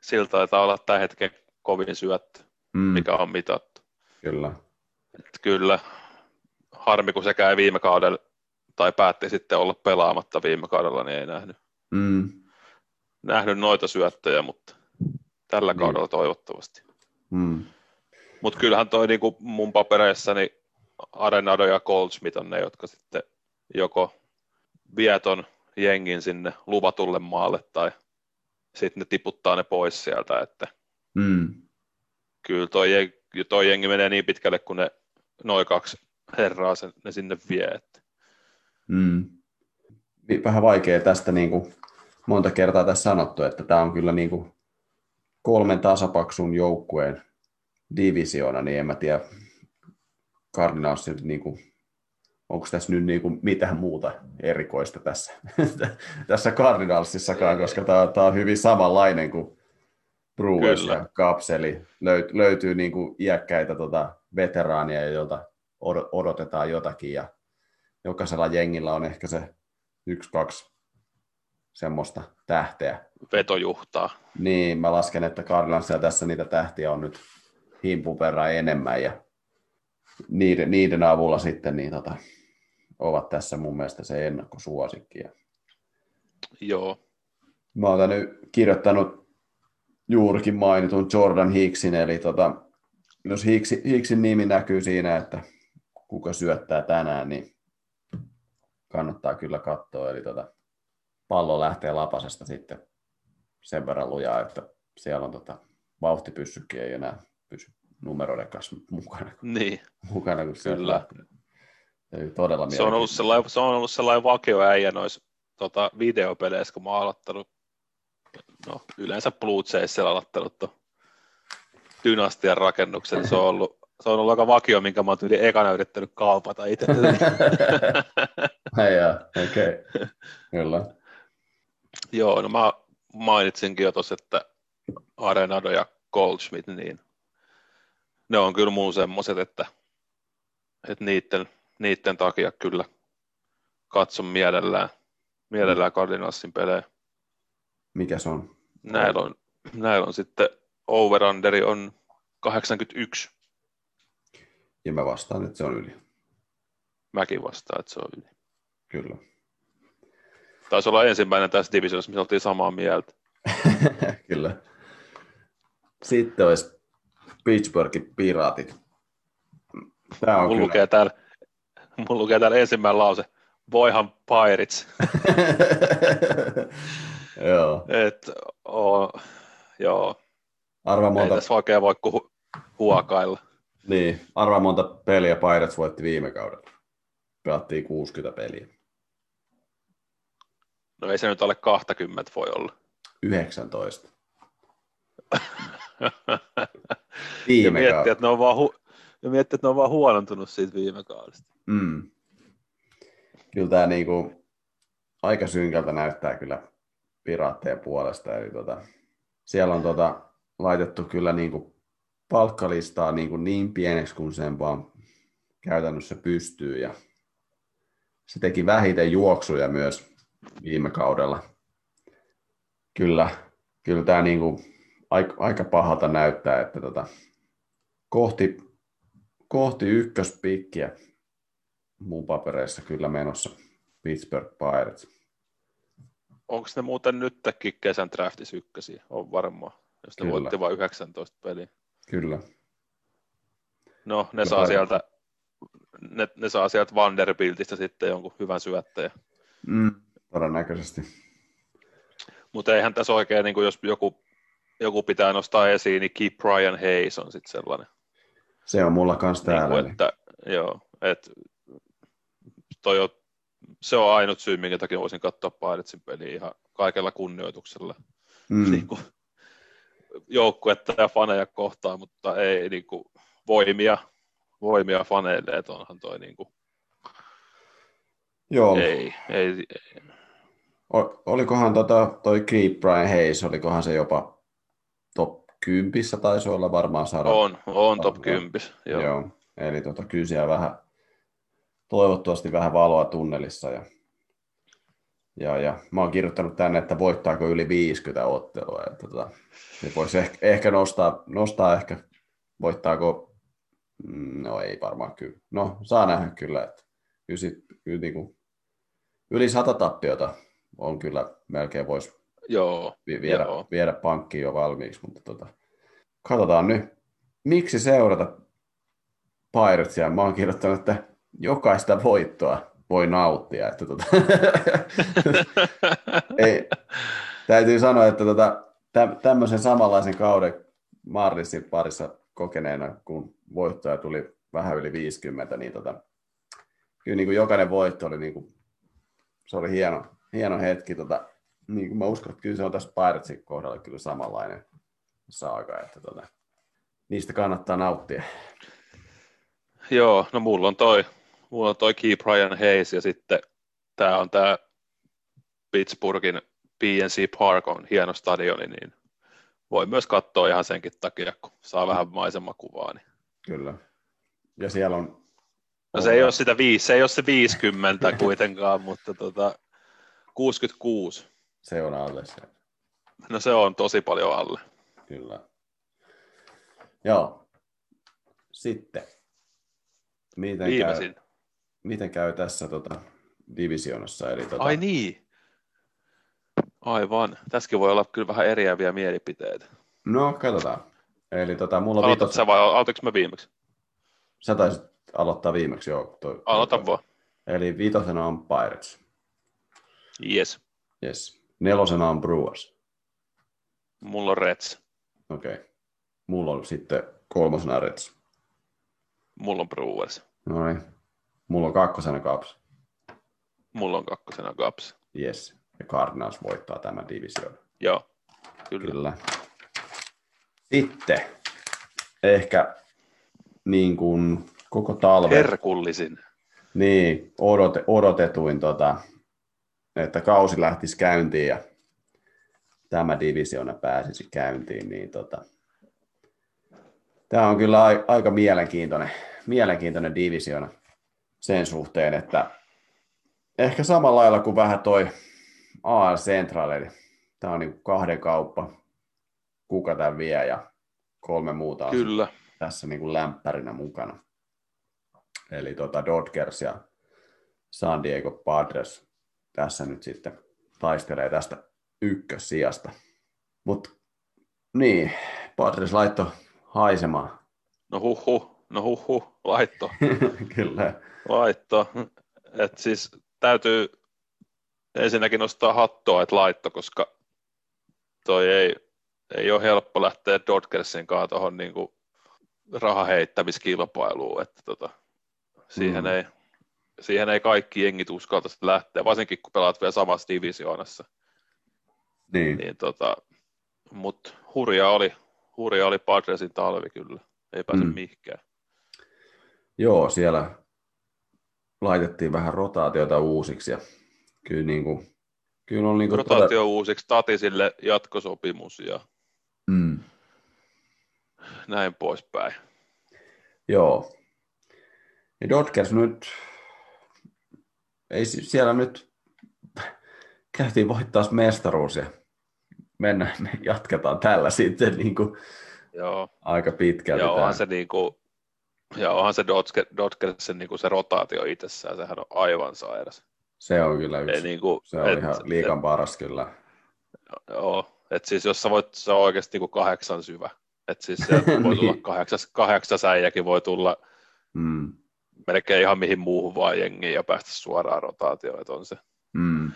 Siltä taitaa olla tämän hetken kovin syöttö, mm. mikä on mitattu. Kyllä. Et kyllä, harmi kun se käy viime kaudella, tai päätti sitten olla pelaamatta viime kaudella, niin ei nähnyt, mm. nähnyt noita syöttöjä, mutta tällä niin. kaudella toivottavasti. Mm. Mutta kyllähän toi niinku mun papereissani Arenado ja Goldsmith on ne, jotka sitten joko vieton jengin sinne luvatulle maalle tai sitten ne tiputtaa ne pois sieltä, että mm. kyllä toi, toi jengi menee niin pitkälle, kun ne noin kaksi herraa sen, ne sinne vie. Että. Mm. Vähän vaikea tästä niin kuin monta kertaa tässä sanottu, että tämä on kyllä niin kuin kolmen tasapaksun joukkueen divisiona, niin en mä tiedä, Cardinals, niin kuin, onko tässä nyt niin kuin mitään muuta erikoista tässä, <laughs> tässä Cardinalsissakaan, koska tämä, tämä on hyvin samanlainen kuin Brewers ja Cubs, eli löyt, löytyy niin kuin iäkkäitä tota, veteraania, joilta odotetaan jotakin, ja jokaisella jengillä on ehkä se yksi, kaksi semmoista tähteä. Vetojuhtaa. Niin, mä lasken, että Cardinalsilla tässä niitä tähtiä on nyt himpun verran enemmän, ja niiden, niiden avulla sitten niin tota, ovat tässä mun mielestä se ennakkosuosikki. Joo. Mä oon nyt kirjoittanut juurikin mainitun Jordan Hicksin, eli tota, jos Hicksin, Hicksin nimi näkyy siinä, että kuka syöttää tänään, niin kannattaa kyllä katsoa. Eli tota, pallo lähtee lapasesta sitten sen verran lujaa, että siellä on tota, vauhtipyssykki ei enää numeroiden kanssa mukana. Niin. Mukana, kun Kyllä. Ei todella se on, ollut sellainen, se on ollut sellainen vakio äijä noissa tota, videopeleissä, kun mä oon aloittanut, no yleensä Blue Jaysilla aloittanut tuon dynastian rakennuksen, se on ollut se on ollut aika vakio, minkä mä oon yli ekana yrittänyt kaupata itse. <laughs> okei. Okay. Kyllä. Joo, no mä mainitsinkin jo tuossa, että Arenado ja Goldschmidt, niin ne on kyllä mun semmoiset, että, että niiden, niiden takia kyllä katson mielellään, mielellään Cardinalsin pelejä. Mikä se on? Näillä on, näillä on sitten overunderi on 81. Ja mä vastaan, että se on yli. Mäkin vastaan, että se on yli. Kyllä. Taisi olla ensimmäinen tässä divisiossa, missä oltiin samaa mieltä. <laughs> Kyllä. Sitten olisi Pittsburghin piraatit. Tämä on mun, kyllä... lukee täällä, mun lukee täällä ensimmäinen lause. Voihan Pirates. <laughs> joo. Et, o, joo. Arva monta... Ei tässä oikein voi hu- huokailla. Niin, arva monta peliä Pirates voitti viime kaudella. Pelattiin 60 peliä. No ei se nyt alle 20 voi olla. 19. <laughs> viime ja miettii, että ne on vaan hu- ja miettii, että ne on vaan huonontunut siitä viime kaudesta. Mm. Kyllä tämä niinku, aika synkältä näyttää kyllä piraatteen puolesta. Eli tota, siellä on tota, laitettu kyllä niinku palkkalistaa niinku niin pieneksi kuin sen vaan käytännössä pystyy. Ja se teki vähiten juoksuja myös viime kaudella. Kyllä, kyllä tämä niinku aika, aika pahalta näyttää, että tota, kohti, kohti ykköspikkiä mun papereissa kyllä menossa Pittsburgh Pirates. Onko ne muuten nytkin kesän draftissa ykkösiä? On varmaan, jos ne kyllä. voitti vain 19 peliä. Kyllä. No, ne, saa sieltä, ne, ne saa sieltä Vanderbiltistä sitten jonkun hyvän syöttäjän. Mm, todennäköisesti. Mutta eihän tässä oikein, niin jos joku, joku pitää nostaa esiin, niin Keep Brian Hayes on sitten sellainen. Se on mulla kanssa täällä. Niin kuin, että, joo, et, toi on, se on ainut syy, minkä takia voisin katsoa Piratesin peliä ihan kaikella kunnioituksella. Mm. <laughs> Niin kuin, joukkuetta ja faneja kohtaan, mutta ei niin kuin, voimia, voimia faneille, että onhan toi niin kuin, Joo. Ei, ei, ei. Olikohan tota, toi Creep Brian Hayes, olikohan se jopa top 10 taisi olla varmaan saada. On, on top 10. Joo. joo. Eli tota, kyllä siellä vähän, toivottavasti vähän valoa tunnelissa. Ja, ja, ja mä oon kirjoittanut tänne, että voittaako yli 50 ottelua. Että, tota, se voisi ehkä, ehkä nostaa, nostaa ehkä, voittaako, mm, no ei varmaan kyllä. No saa nähdä kyllä, että kyllä, sit, kyllä niin kuin, yli sata tappiota on kyllä melkein voisi joo, viedä, joo. viedä pankkiin jo valmiiksi, mutta tota, katsotaan nyt. Miksi seurata Piratesia? Mä oon kirjoittanut, että jokaista voittoa voi nauttia. Että tota, <laughs> ei, täytyy sanoa, että tota, tä, tämmöisen samanlaisen kauden Marlissin parissa kokeneena, kun voittoja tuli vähän yli 50, niin tota, kyllä niin kuin jokainen voitto oli, niin kuin, se oli hieno, hieno hetki. Tota, niin kuin mä uskon, että kyllä se on tässä Piratesin kohdalla kyllä samanlainen saaga, että tota, niistä kannattaa nauttia. Joo, no mulla on toi, mulla on toi Key Brian Hayes ja sitten tämä on tämä Pittsburghin PNC Park on hieno stadioni, niin voi myös katsoa ihan senkin takia, kun saa vähän maisemakuvaa. Niin. Kyllä. Ja siellä on... No se ei ole sitä viisi, se ei ole se 50 kuitenkaan, <laughs> mutta tota, 66. Se on alle se. No se on tosi paljon alle. Kyllä. Joo. Sitten. Miten Viimeisin. käy, miten käy tässä tota, divisionassa? Eli, tota... Ai niin. Aivan. Tässäkin voi olla kyllä vähän eriäviä mielipiteitä. No, katsotaan. Eli tota, mulla Aloitat viitos... sä vai aloitatko mä viimeksi? Sä taisit aloittaa viimeksi, joo. Toi, Aloita toi, vaan. Eli viitosena on Pirates. Yes. Yes. Nelosena on Brewers. Mulla on Reds. Okei. Okay. Mulla on sitten kolmosena Reds. Mulla on Brewers. No niin. Mulla on kakkosena Cubs. Mulla on kakkosena Cubs. Yes. Ja Cardinals voittaa tämän division. Joo, kyllä. kyllä. Sitten ehkä niin kuin koko talven. Herkullisin. Niin, odote, odotetuin, tota, että kausi lähtisi käyntiin ja tämä divisiona pääsisi käyntiin, niin tota, tämä on kyllä aika mielenkiintoinen, mielenkiintoinen divisiona sen suhteen, että ehkä samalla lailla kuin vähän toi AL Central, eli tämä on niin kahden kauppa, kuka tämän vie ja kolme muuta Kyllä. tässä niin kuin lämpärinä mukana. Eli tota Dodgers ja San Diego Padres tässä nyt sitten taistelee tästä ykkössijasta. Mutta niin, Padres laitto haisemaan. No huhu, no huhu, laitto. <laughs> Kyllä. Laitto. Et siis täytyy ensinnäkin nostaa hattoa, että laitto, koska toi ei, ei ole helppo lähteä Dodgersin kanssa tuohon niin rahaheittämiskilpailuun, että tota, siihen mm. ei, siihen ei kaikki jengit uskalta lähteä, varsinkin kun pelaat vielä samassa divisioonassa. Niin. niin tota, Mutta hurja oli, hurja oli Padresin talvi kyllä, ei pääse mm. mihinkään. Joo, siellä laitettiin vähän rotaatiota uusiksi ja kyllä, niin kuin, kyllä on niin kuin Rotaatio todella... uusiksi, Tatisille jatkosopimus ja mm. näin poispäin. Joo. Ja Dodgers nyt, ei siellä nyt, <laughs> käytiin voittaa mestaruus ja mennään, me jatketaan tällä sitten niin kuin Joo. aika pitkälti. Ja onhan se, niin kuin, ja onhan se Dodgersin niin kuin se rotaatio itsessään, sehän on aivan sairas. Se on kyllä yksi. niin kuin, se on et, ihan liikan et, paras kyllä. Joo, että siis jos sä voit, se on oikeasti niin kuin kahdeksan syvä. Että siis se voi <laughs> tulla niin. kahdeksas, kahdeksas äijäkin voi tulla mm. Melkein ihan mihin muuhun vaan jengiin ja päästä suoraan rotaatioon, että on se. Mm.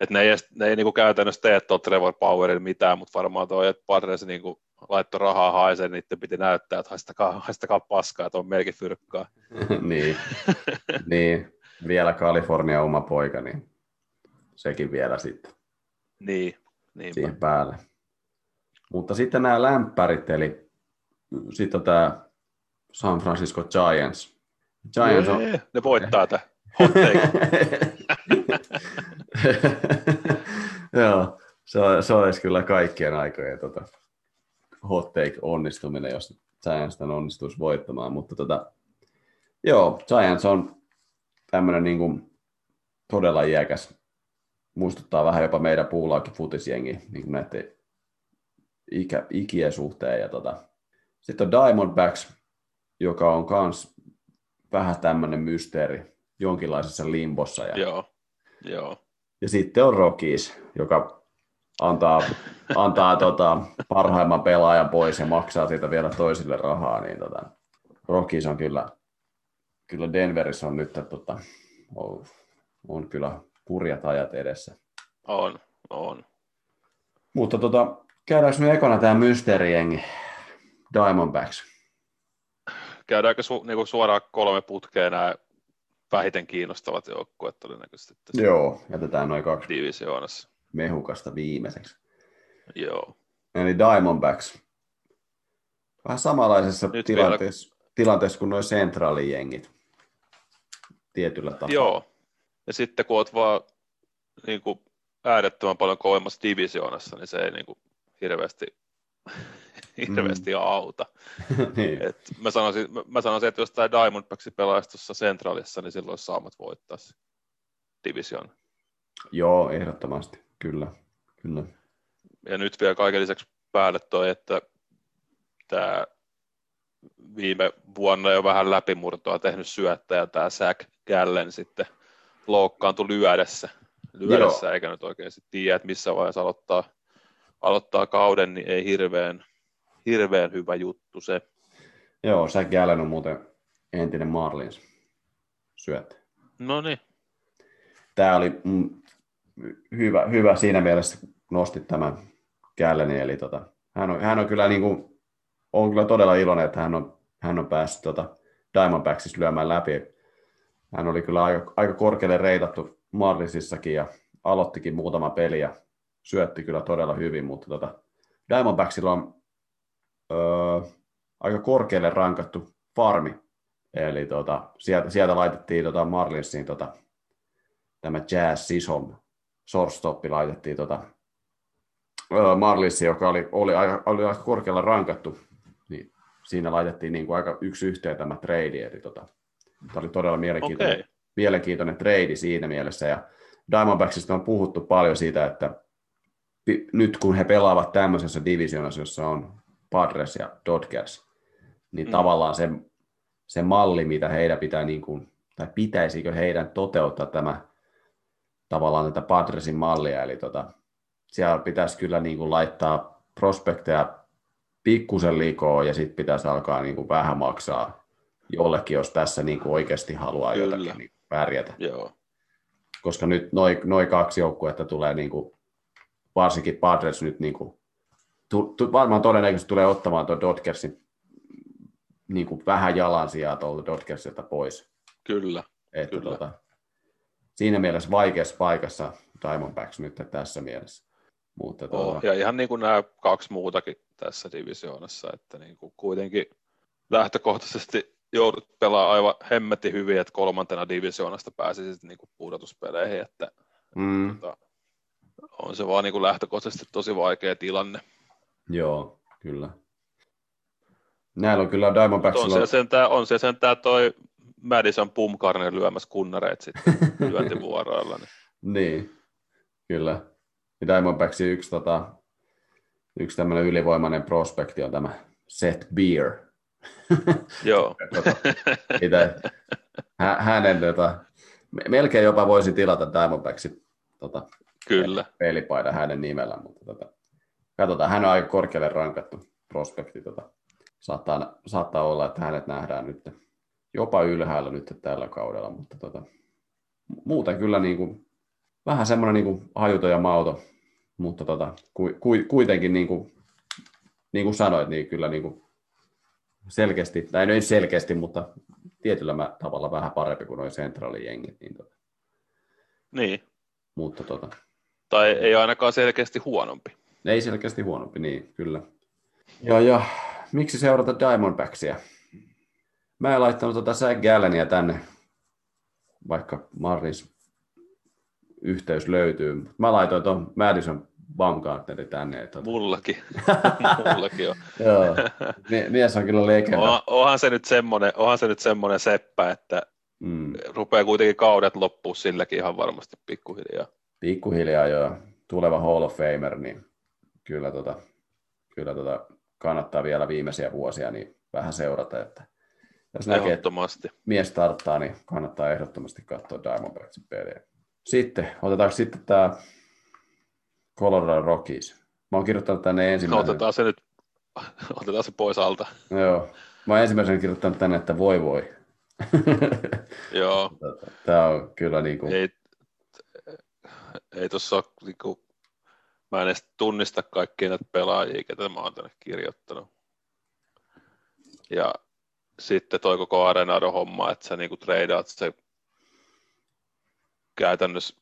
Et ne ei, ne ei niinku käytännössä tee tuon Trevor Powerille mitään, mutta varmaan tuo, että Padres niinku laittoi rahaa haiseen, niin piti näyttää, että haistakaa, haistakaa paskaa, että on melkein fyrkkaa. <laughs> niin. <laughs> niin, vielä Kalifornia oma poika, niin sekin vielä sitten. Niin, niinpä. Siihen päälle. Mutta sitten nämä lämpärit, eli sitten tämä San Francisco Giants. Giants on... Ne voittaa tämä. <laughs> Joo, se, se olisi kyllä kaikkien aikojen tota, hot take onnistuminen, jos Giants tämän onnistuisi voittamaan, mutta tota, joo, Giants on tämmöinen niin kuin, todella iäkäs, muistuttaa vähän jopa meidän puulaakin futisjengi niin kuin näiden ikä, ikien suhteen. Ja tota. Sitten on Diamondbacks, joka on kans vähän tämmöinen mysteeri jonkinlaisessa limbossa. Ja, joo, joo. ja sitten on Rockies, joka antaa, antaa <laughs> tota, parhaimman pelaajan pois ja maksaa siitä vielä toisille rahaa, niin tota, Rockies on kyllä, kyllä Denverissä on nyt tota, on, on kyllä kurjat ajat edessä. On, on. Mutta tota, käydäänkö me ekana tämä mysteerijengi Diamondbacks? Käydäänkö su, niinku suoraan kolme putkea nämä vähiten kiinnostavat joukkueet todennäköisesti. Tässä Joo, jätetään noin kaksi divisioonassa. mehukasta viimeiseksi. Joo. Eli Diamondbacks. Vähän samanlaisessa Nyt tilanteessa, vielä... tilanteessa kuin nuo centraalijengit. Tietyllä tapaa. Joo. Ja sitten kun olet vaan niin kuin, äärettömän paljon kovemmassa divisioonassa, niin se ei niin kuin, hirveästi <laughs> hirveästi mm. auta. <laughs> niin. Et mä, sanoisin, mä, mä sanoisin, että jos tämä Diamondbacks pelaisi tuossa Centralissa, niin silloin saamat voittaa se division. Joo, ehdottomasti, kyllä. kyllä. Ja nyt vielä kaiken lisäksi päälle toi, että tämä viime vuonna jo vähän läpimurtoa tehnyt syöttäjä, tämä Zach Gallen sitten loukkaantui lyödessä, lyödessä eikä nyt oikein tiedä, että missä vaiheessa aloittaa, aloittaa kauden, niin ei hirveän hirveän hyvä juttu se. Joo, Zach Gallen on muuten entinen Marlins syöt. No niin. Tämä oli mm, hyvä, hyvä siinä mielessä, nostit tämän Gallenin, eli tota, hän, on, hän on kyllä niin kuin, on kyllä todella iloinen, että hän on, hän on päässyt tota Diamondbacksissa lyömään läpi. Hän oli kyllä aika, aika korkealle reitattu Marlinsissakin ja aloittikin muutama peli ja syötti kyllä todella hyvin, mutta tota, Diamondbacksilla on öö, aika korkealle rankattu farmi. Eli tota, sieltä, sieltä laitettiin tota Marlinsiin tota, tämä Jazz Sison shortstoppi laitettiin tota, öö, Marlinsiin, joka oli, oli, aika, oli aika korkealla rankattu. Niin siinä laitettiin niin kuin aika yksi yhteen tämä trade. Eli tota, tämä oli todella mielenkiintoinen, okay. mielenkiintoinen trade siinä mielessä. Ja Diamondbacksista on puhuttu paljon siitä, että nyt kun he pelaavat tämmöisessä divisionassa, jossa on Padres ja Dodgers, niin mm. tavallaan se, se malli, mitä heidän pitää, niin kuin, tai pitäisikö heidän toteuttaa tämä tavallaan tätä Padresin mallia, eli tota, siellä pitäisi kyllä niin kuin laittaa prospekteja pikkusen likoa ja sitten pitäisi alkaa niin kuin vähän maksaa jollekin, jos tässä niin kuin oikeasti haluaa kyllä. jotakin niin pärjätä. Joo. Koska nyt noin noi kaksi joukkuetta tulee, niin kuin, varsinkin Padres nyt niin kuin tu, tu, varmaan todennäköisesti tulee ottamaan tuon Dodgersin niin kuin vähän jalansijaa tuolta Dodgersilta pois. Kyllä. Että kyllä. Tota, siinä mielessä vaikeassa paikassa Diamondbacks nyt tässä mielessä. Mutta oh, tuota... Ja ihan niin kuin nämä kaksi muutakin tässä divisioonassa, että niin kuin kuitenkin lähtökohtaisesti joudut pelaamaan aivan hemmetin hyvin, että kolmantena divisioonasta pääsisit niin kuin pudotuspeleihin, että mm. tota, on se vaan niin kuin lähtökohtaisesti tosi vaikea tilanne. Joo, kyllä. Näillä on kyllä Diamondbacksilla... On se sentään, on se sentään toi Madison Pumkarnen lyömässä kunnareet sitten <laughs> lyöntivuoroilla. Niin. niin, kyllä. Ja Diamondbacksin yksi, tota, yksi tämmöinen ylivoimainen prospekti on tämä Seth Beer. <laughs> Joo. tota, mitä, hänen tota, melkein jopa voisi tilata Diamondbacksin tota, Kyllä. pelipaidan hänen nimellä, mutta tota, katsotaan, hän on aika korkealle rankattu prospekti. Tota, saattaa, saattaa olla, että hänet nähdään nyt jopa ylhäällä nyt tällä kaudella, mutta tota, muuten kyllä niin kuin, vähän semmoinen niin kuin hajuto ja mauto, mutta tota, ku, ku, kuitenkin niin kuin, niin kuin sanoit, niin kyllä niin kuin selkeästi, tai no ei selkeästi, mutta tietyllä tavalla vähän parempi kuin noin sentraalijengit. Niin, tota. niin. Mutta tota. Tai ei ainakaan selkeästi huonompi. Ei selkeästi huonompi, niin kyllä. Ja, ja miksi seurata Diamondbacksia? Mä en laittanut tota Zach Gallania tänne, vaikka Marlis yhteys löytyy. Mä laitoin tuon Madison Baumgartneri tänne. Että... Mullakin. <laughs> Mullakin on. Joo. Mies on kyllä legenda. On, onhan, se nyt semmoinen, onhan se nyt semmoinen seppä, että mm. rupeaa kuitenkin kaudet loppuu silläkin ihan varmasti pikkuhiljaa. Pikkuhiljaa joo. Tuleva Hall of Famer, niin kyllä, tota, kyllä tota, kannattaa vielä viimeisiä vuosia niin vähän seurata, että jos näkee, että mies starttaa, niin kannattaa ehdottomasti katsoa Diamondbacksin peliä. Sitten, otetaanko sitten tämä Colorado Rockies. Mä oon kirjoittanut tänne ensimmäisen. Otetaan se nyt, otetaan se pois alta. Joo. Mä oon ensimmäisen kirjoittanut tänne, että voi voi. Joo. Tämä on kyllä niin kuin... Ei, ei tuossa ole, niin kuin, mä en edes tunnista kaikkia näitä pelaajia, ketä mä oon tänne kirjoittanut. Ja sitten toi koko Arenado homma, että sä niinku treidaat se käytännössä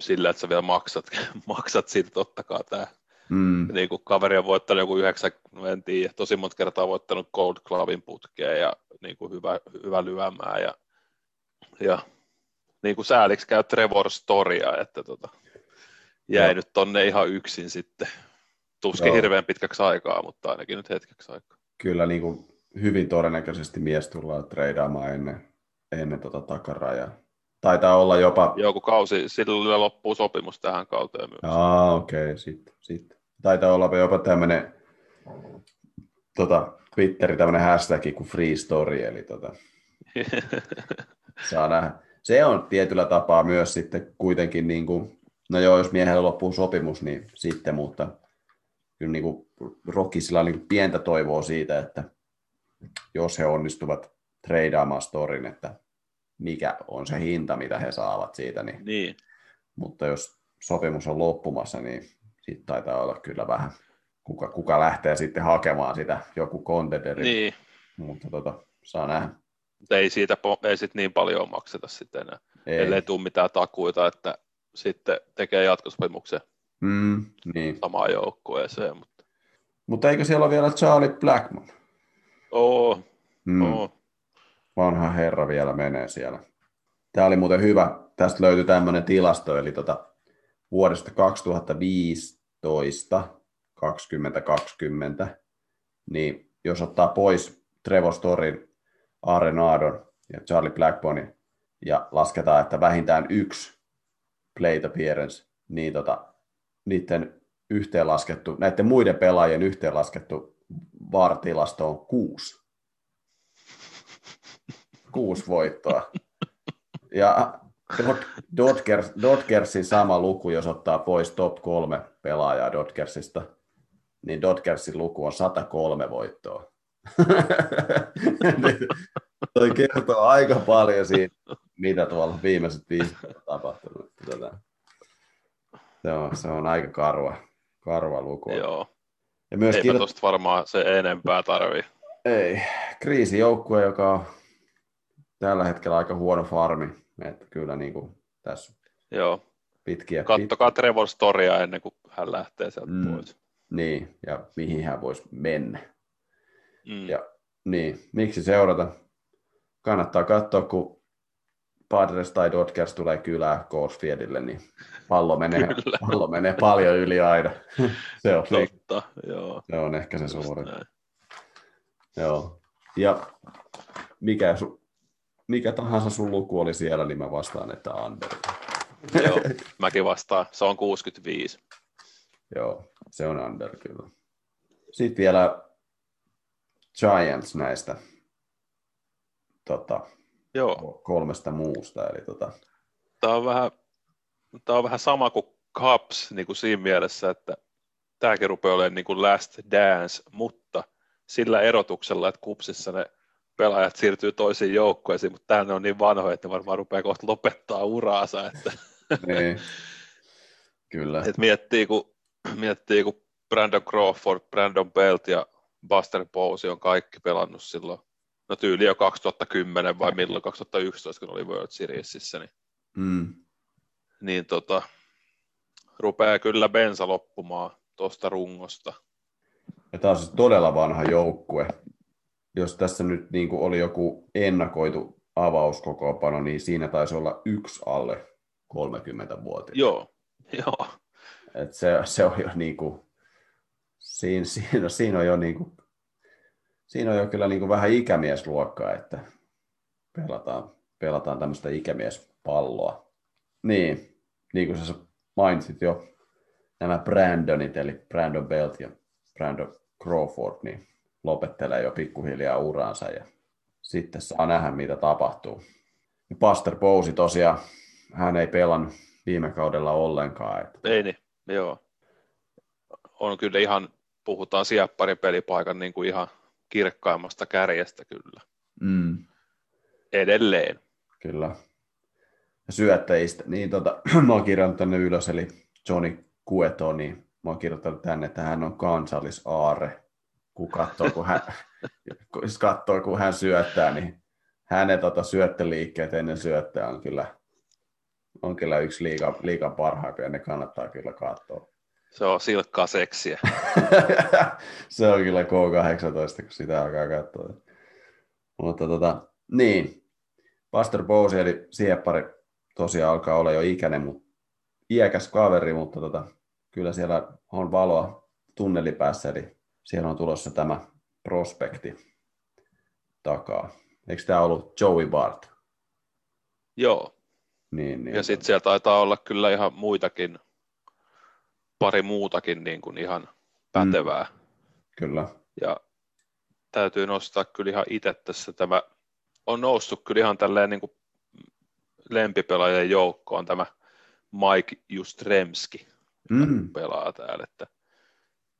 sillä, että sä vielä maksat, <laughs> maksat siitä totta kai tämä. Mm. Niin kuin kaveri on voittanut joku 90, en tiedä, tosi monta kertaa voittanut Gold Glovin putkeen ja niin kuin hyvä, hyvä lyömää ja, ja niin kuin sääliksi käy Trevor Storia, että tota, jäi ja. nyt tonne ihan yksin sitten. Tuskin Joo. hirveän pitkäksi aikaa, mutta ainakin nyt hetkeksi aikaa. Kyllä niin kuin hyvin todennäköisesti mies tullaan treidaamaan ennen, ennen tota takarajaa. Taitaa olla jopa... Joku kausi, sillä loppuu sopimus tähän kauteen myös. Ah, okei, okay. sitten. Sit. Taitaa olla jopa tämmöinen tota, Twitteri, tämmöinen hashtag kuin free story, eli tota, <laughs> saa nähdä. Se on tietyllä tapaa myös sitten kuitenkin, niin kuin, no joo, jos miehellä loppuu sopimus, niin sitten, mutta kyllä niin kuin Rockisilla on niin kuin pientä toivoa siitä, että jos he onnistuvat treidaamaan storin, että mikä on se hinta, mitä he saavat siitä. Niin, niin. Mutta jos sopimus on loppumassa, niin sitten taitaa olla kyllä vähän, kuka, kuka lähtee sitten hakemaan sitä, joku contenderi. Niin. Mutta tota, saa nähdä. Ei siitä ei sit niin paljon makseta sitten enää, ei. ellei tule mitään takuita, että sitten tekee jatkosopimuksen mm, niin. samaan joukkueeseen. Mutta... mutta eikö siellä ole vielä Charlie Blackman? Oo, mm. oo vanha herra vielä menee siellä. Tämä oli muuten hyvä. Tästä löytyi tämmöinen tilasto, eli tota, vuodesta 2015 2020, niin jos ottaa pois Trevor Storin, Arenadon ja Charlie Blackbonin ja lasketaan, että vähintään yksi plate appearance, niin tota, niiden yhteenlaskettu, näiden muiden pelaajien yhteenlaskettu VAR-tilasto on kuusi kuusi voittoa. Ja Dodgers, Dodgersin sama luku, jos ottaa pois top kolme pelaajaa Dodgersista, niin Dodgersin luku on 103 voittoa. <laughs> Toi kertoo aika paljon siitä, mitä tuolla viimeiset viisi on tapahtunut. Tätä. Se, on, se on aika karua, karua luku. Joo. Ja myös Eipä tuosta varmaan se enempää tarvii. Ei. Kriisijoukkue, joka on tällä hetkellä aika huono farmi. Että kyllä niin kuin tässä. Joo. Pitkiä, Kattokaa pit... Trevor Storya ennen kuin hän lähtee sieltä mm, pois. Niin, ja mihin hän voisi mennä. Mm. Ja niin, miksi seurata? Kannattaa katsoa, kun Padres tai Dodgers tulee kylään Coors niin pallo menee, pallo menee paljon yli aina. <laughs> se on totta, joo. Se on ehkä se suuri. Joo. Ja mikä, su, mikä tahansa sun luku oli siellä, niin mä vastaan, että under. Joo, <laughs> mäkin vastaan. Se on 65. Joo, se on under kyllä. Sitten vielä Giants näistä tota, Joo. kolmesta muusta. Eli tota... Tämä on vähän, tämä on vähän sama kuin Cubs niin kuin siinä mielessä, että tämäkin rupeaa olemaan niin kuin last dance, mutta sillä erotuksella, että kupsissa ne pelaajat siirtyy toisiin joukkueisiin, mutta tämä on niin vanhoja, että ne varmaan rupeaa kohta lopettaa uraansa. Että... <laughs> niin. Kyllä. Et miettii, kun, miettii, kun Brandon Crawford, Brandon Belt ja Buster Posey on kaikki pelannut silloin, no tyyli jo 2010 vai milloin 2011, kun oli World Seriesissä, niin, mm. niin tota, rupeaa kyllä bensa loppumaan tuosta rungosta. Ja tämä on siis todella vanha joukkue. Jos tässä nyt niin kuin oli joku ennakoitu avauskokoopano, niin siinä taisi olla yksi alle 30 vuotta. Joo, joo. Et se, se on jo niin kuin, siinä, siinä, siinä on jo niin kuin, siinä on jo kyllä niin kuin vähän ikämiesluokkaa, että pelataan, pelataan tämmöistä ikämiespalloa. Niin, niin kuin sä mainitsit jo, nämä Brandonit, eli Brandon Belt ja Brandon Crawford, niin lopettelee jo pikkuhiljaa uransa ja sitten saa nähdä, mitä tapahtuu. Ja Pastor Bousi tosiaan, hän ei pelannut viime kaudella ollenkaan. Että... Ei niin, joo. On kyllä ihan, puhutaan siepparin pelipaikan niin kuin ihan kirkkaimmasta kärjestä kyllä. Mm. Edelleen. Kyllä. Ja syöttäjistä, niin tota, <clears throat> mä oon kirjannut tänne ylös, eli Johnny Cueto, niin mä oon kirjoittanut tänne, että hän on kansallisaare. Kun katsoo, kun hän, <laughs> kun katsoo, kun hän syöttää, niin hänen tota, syöttöliikkeet ennen syöttää on kyllä, on kyllä yksi liiga, liiga parhaimpia, ne kannattaa kyllä katsoa. Se on silkkaa seksiä. <laughs> se on kyllä K18, kun sitä alkaa katsoa. Mutta tota, niin, Pastor Bowsi eli sieppari tosiaan alkaa olla jo ikäinen, mutta iäkäs kaveri, mutta tota, kyllä siellä on valoa tunnelipäässä, eli siellä on tulossa tämä prospekti takaa. Eikö tämä ollut Joey Bart? Joo. Niin, niin, ja sitten siellä taitaa olla kyllä ihan muitakin pari muutakin niin kuin ihan pätevää. Mm. Kyllä. Ja täytyy nostaa kyllä ihan itse tässä tämä, on noussut kyllä ihan tälleen niin kuin lempipelaajien joukkoon tämä Mike Justremski, mm. pelaa täällä. Että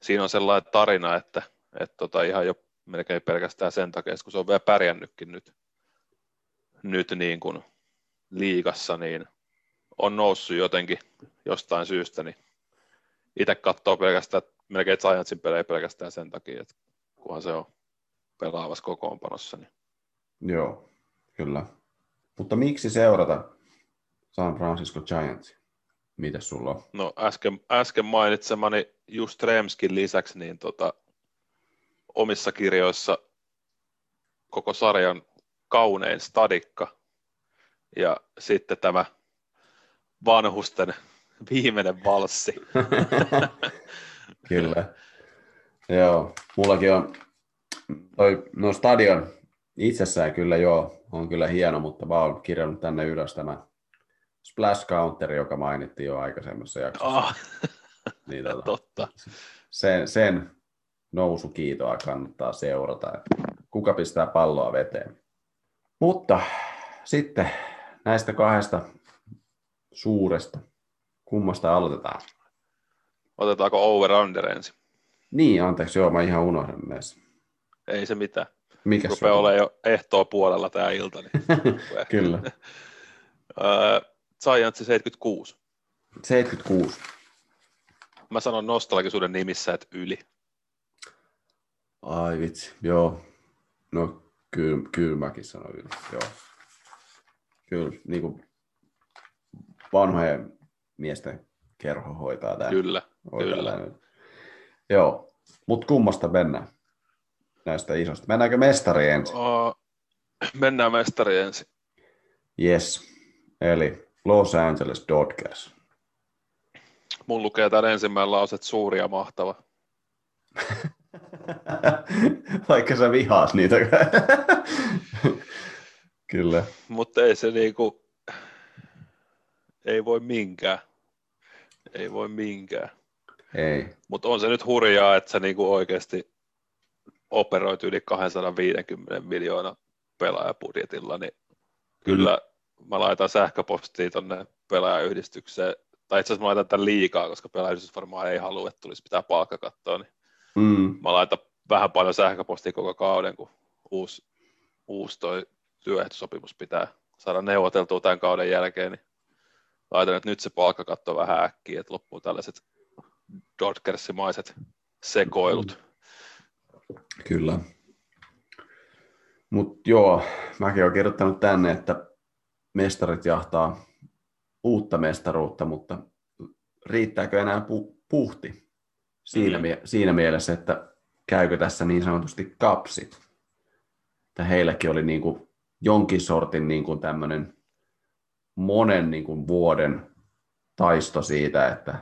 siinä on sellainen tarina, että, että tota ihan jo melkein pelkästään sen takia, kun se on vielä pärjännytkin nyt, nyt niin kuin liigassa, niin on noussut jotenkin jostain syystä, niin itse katsoo pelkästään, melkein Giantsin pelejä pelkästään sen takia, että kunhan se on pelaavassa kokoonpanossa. Niin. Joo, kyllä. Mutta miksi seurata San Francisco Giants? Mitä sulla on? No äsken, äsken mainitsemani just Remskin lisäksi, niin tota, omissa kirjoissa koko sarjan kaunein stadikka ja sitten tämä vanhusten viimeinen valssi. <laughs> kyllä. Joo, mullakin on toi, no stadion itsessään kyllä joo, on kyllä hieno, mutta mä oon kirjannut tänne ylös tämä Splash Counter, joka mainittiin jo aikaisemmassa jaksossa. Oh. <laughs> niin, tota, Totta. Sen, sen nousukiitoa kannattaa seurata, kuka pistää palloa veteen. Mutta sitten näistä kahdesta suuresta Kummasta aloitetaan? Otetaanko over-under ensin? Niin, anteeksi, joo, mä ihan unohdin näissä. Ei se mitään. Mikä Rupeaa olemaan jo ehtoa puolella tämä ilta. Niin <laughs> Kyllä. Giants 76. 76. Mä sanon nostalgisuuden nimissä, että yli. Ai vitsi, joo. No kyllä, kyllä mäkin sanon yli, joo. Kyllä, niin kuin vanhojen miesten kerho hoitaa tämä. Kyllä, hoitaa kyllä. Tämän. Joo, mutta kummasta mennään näistä isosta? Mennäänkö mestari ensin? Uh, mennään mestari ensin. Yes, eli Los Angeles Dodgers. Mun lukee tämän ensimmäinen lause, että suuri ja mahtava. <laughs> Vaikka sä vihaat niitä. <laughs> Kyllä. Mutta ei se niinku, ei voi minkään. Ei voi minkään. Ei. Mutta on se nyt hurjaa, että sä niinku oikeasti operoit yli 250 miljoonaa pelaajapudjetilla, niin kyllä mä laitan sähköpostia tonne pelaajayhdistykseen, tai itse asiassa mä laitan tämän liikaa, koska pelaajayhdistys varmaan ei halua, että tulisi pitää palkkakattoa, niin mm. mä laitan vähän paljon sähköpostia koko kauden, kun uusi, uusi toi työehtosopimus pitää saada neuvoteltua tämän kauden jälkeen, niin laitan, että nyt se palkkakatto vähän äkkiä, että loppuu tällaiset Dodgersimaiset sekoilut. Kyllä. Mutta joo, mäkin olen kirjoittanut tänne, että mestarit jahtaa uutta mestaruutta, mutta riittääkö enää pu- puhti siinä, mm. mie- siinä mielessä, että käykö tässä niin sanotusti kapsit? Että heilläkin oli niin kuin jonkin sortin niin kuin tämmöinen monen niin kuin vuoden taisto siitä, että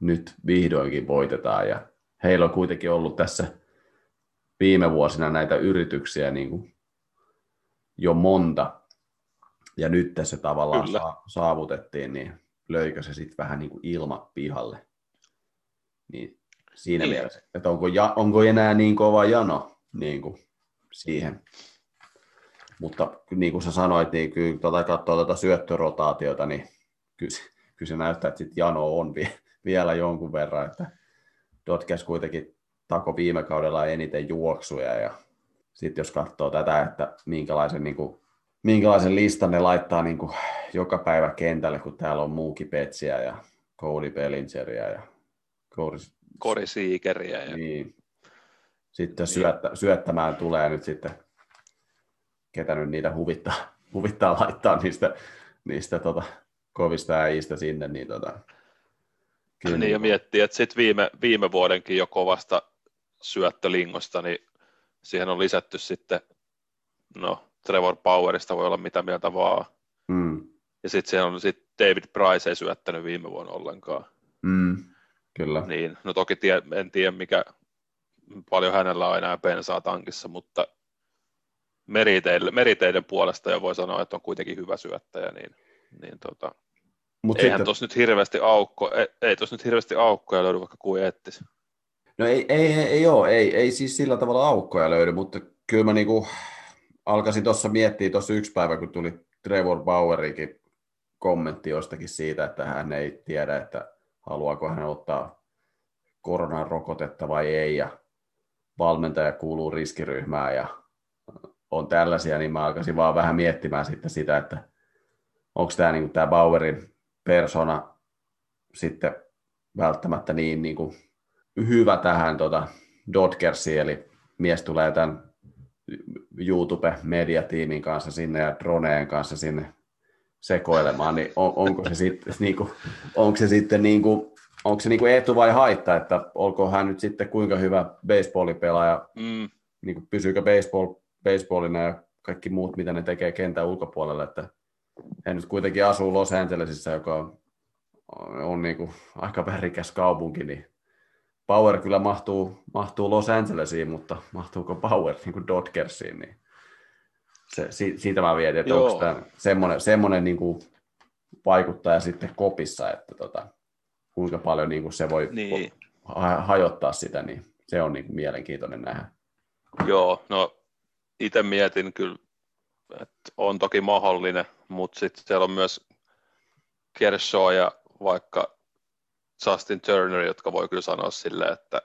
nyt vihdoinkin voitetaan ja heillä on kuitenkin ollut tässä viime vuosina näitä yrityksiä niin kuin jo monta, ja nyt se tavallaan Kyllä. saavutettiin, niin löikö se sitten vähän niin kuin ilma pihalle. Niin siinä niin. mielessä, että onko, ja, onko enää niin kova jano niin kuin siihen. Mutta niin kuin sä sanoit, niin kyllä tuota, katsoo tuota syöttörotaatiota, niin kyllä, kyllä se näyttää, että sit jano on vie, vielä jonkun verran, että Dotkes kuitenkin tako viime kaudella eniten juoksuja ja sitten jos katsoo tätä, että minkälaisen, niin kuin, minkälaisen listan ne laittaa niin kuin, joka päivä kentälle, kun täällä on Muuki Petsiä ja Cody Bellingeria ja Cody, Cody. Ja... Niin. Sitten niin. Syöttä, syöttämään tulee nyt sitten, ketä nyt niitä huvittaa, <laughs> huvittaa laittaa niistä, niistä tota, kovista äijistä sinne, niin tota, Kyllä. Niin, ja miettii, että sitten viime, viime vuodenkin jo kovasta syöttölingosta, niin siihen on lisätty sitten, no Trevor Powerista voi olla mitä mieltä vaan. Mm. Ja sitten siellä on sit David Price ei syöttänyt viime vuonna ollenkaan. Mm. Kyllä. Niin, no toki tie, en tiedä mikä, paljon hänellä on enää pensaa tankissa, mutta meriteiden, meriteiden puolesta jo voi sanoa, että on kuitenkin hyvä syöttäjä, niin, niin tota, Mut eihän sitten... tuossa nyt hirveästi aukko, ei, ei tuossa nyt hirveästi aukkoja löydy vaikka kuin ettis. No ei, ei, ei, ei ole, ei, ei siis sillä tavalla aukkoja löydy, mutta kyllä mä niinku alkaisin tuossa miettiä tuossa yksi päivä, kun tuli Trevor Bauerikin kommentti jostakin siitä, että hän ei tiedä, että haluaako hän ottaa koronan rokotetta vai ei, ja valmentaja kuuluu riskiryhmään ja on tällaisia, niin mä alkaisin vaan vähän miettimään sitten sitä, että onko tämä niin tämä Bauerin persona sitten välttämättä niin, niin kuin hyvä tähän tota, Dodgersiin, eli mies tulee tämän YouTube-mediatiimin kanssa sinne ja droneen kanssa sinne sekoilemaan, niin on, onko se sitten, <laughs> niin kuin, onko se sitten niin kuin, onko se niin kuin etu vai haitta, että olko hän nyt sitten kuinka hyvä baseballipelaaja, mm. niin kuin pysyykö baseball, baseballina ja kaikki muut, mitä ne tekee kentän ulkopuolella, että hän nyt kuitenkin asuu Los Angelesissa, joka on, on niin kuin aika värikäs kaupunki, niin Power kyllä mahtuu, mahtuu Los Angelesiin, mutta mahtuuko Power niin kuin Dodgersiin, niin se, siitä mä vietin, että Joo. onko tämä semmoinen, semmoinen niin kuin vaikuttaja sitten kopissa, että tota, kuinka paljon niin kuin se voi niin. hajottaa sitä, niin se on niin kuin mielenkiintoinen nähdä. Joo, no itse mietin kyllä, että on toki mahdollinen, mutta sitten siellä on myös Kershaw ja vaikka Justin Turner, jotka voi kyllä sanoa silleen, että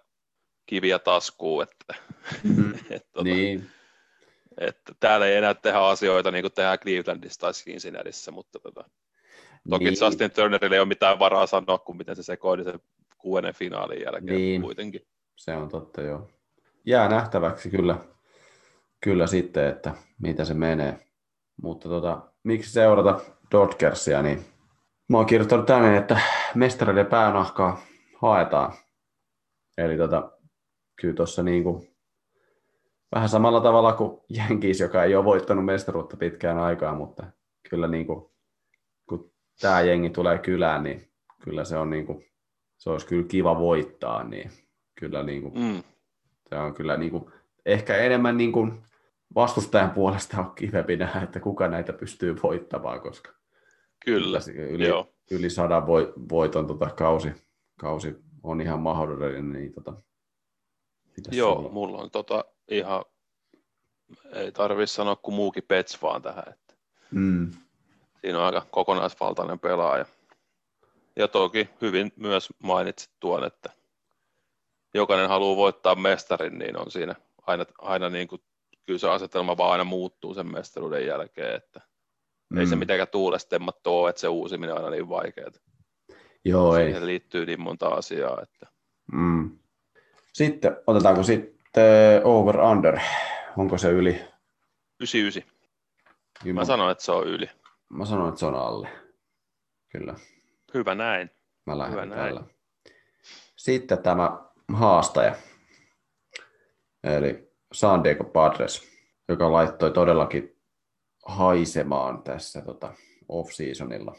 kiviä taskuu, että, mm, <laughs> että, tuota, niin. että täällä ei enää tehdä asioita niin kuin tehdään Clevelandissa tai Cincinnatiissa, mutta tota, toki niin. Justin Turnerille ei ole mitään varaa sanoa, kun miten se sekoili sen kuuden finaalin jälkeen niin. kuitenkin. Se on totta, joo. Jää nähtäväksi kyllä, kyllä sitten, että mitä se menee. Mutta tota, miksi seurata Dodgersia, niin Mä oon kirjoittanut tänne, että mestareiden päänahkaa haetaan. Eli tota, kyllä tuossa niinku, vähän samalla tavalla kuin Jenkis, joka ei ole voittanut mestaruutta pitkään aikaa, mutta kyllä niinku, kun tämä jengi tulee kylään, niin kyllä se on niinku, se olisi kyllä kiva voittaa, niin kyllä niinku, mm. se on kyllä niinku, ehkä enemmän niinku vastustajan puolesta on kivempi nähdä, että kuka näitä pystyy voittamaan, koska Kyllä, yli, joo. yli sadan voiton tota, kausi, kausi on ihan mahdollinen. Niin, tota, joo, olla? mulla on tota, ihan, ei tarvitse sanoa kuin muukin Pets vaan tähän. Että mm. Siinä on aika kokonaisvaltainen pelaaja. Ja toki hyvin myös mainitsit tuon, että jokainen haluaa voittaa mestarin, niin on siinä aina, aina niin kuin, kyllä se asetelma vaan aina muuttuu sen mestaruuden jälkeen, että mm. ei se mitenkään tuulestemmat ole, että se uusiminen on aina niin vaikeaa. Joo, Siihen ei. liittyy niin monta asiaa. Että... Mm. Sitten otetaanko sitten over under, onko se yli? 99. Mä sanoin, että se on yli. Mä sanoin, että se on alle. Kyllä. Hyvä näin. Mä lähden Hyvä tällä. Näin. Sitten tämä haastaja. Eli San Diego Padres, joka laittoi todellakin haisemaan tässä tota, off-seasonilla.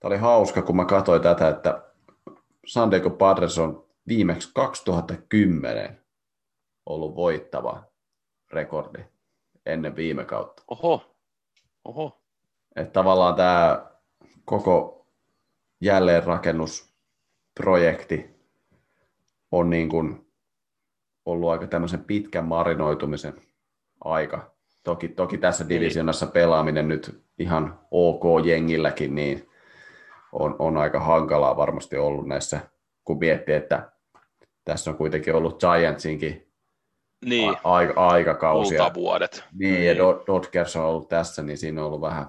Tämä oli hauska, kun mä katsoin tätä, että San Diego Padres on viimeksi 2010 ollut voittava rekordi ennen viime kautta. Oho, oho. Että tavallaan tämä koko jälleenrakennusprojekti on niin kuin ollut aika tämmöisen pitkän marinoitumisen aika. Toki, toki tässä niin. divisionassa pelaaminen nyt ihan ok jengilläkin, niin on, on aika hankalaa varmasti ollut näissä, kun miettii, että tässä on kuitenkin ollut Giantsinkin niin. a- aika, aikakausia. vuodet. Niin, niin, ja Dodgers on ollut tässä, niin siinä on ollut vähän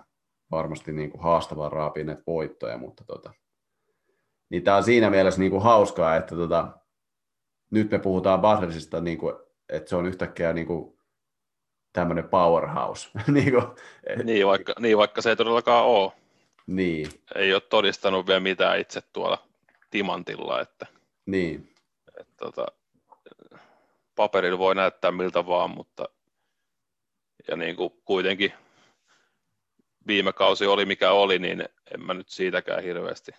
varmasti niin kuin haastavaa raapia voittoja, mutta tota, niin tämä on siinä mielessä niin kuin hauskaa, että tota, nyt me puhutaan Buzersista, niin kuin, että se on yhtäkkiä niin kuin tämmöinen powerhouse. <laughs> niin, kuin, et... niin, vaikka, niin, vaikka se ei todellakaan ole. Niin. Ei ole todistanut vielä mitään itse tuolla timantilla. Että, niin. Että, tota, paperilla voi näyttää miltä vaan, mutta ja niin kuin kuitenkin viime kausi oli mikä oli, niin en mä nyt siitäkään hirveästi.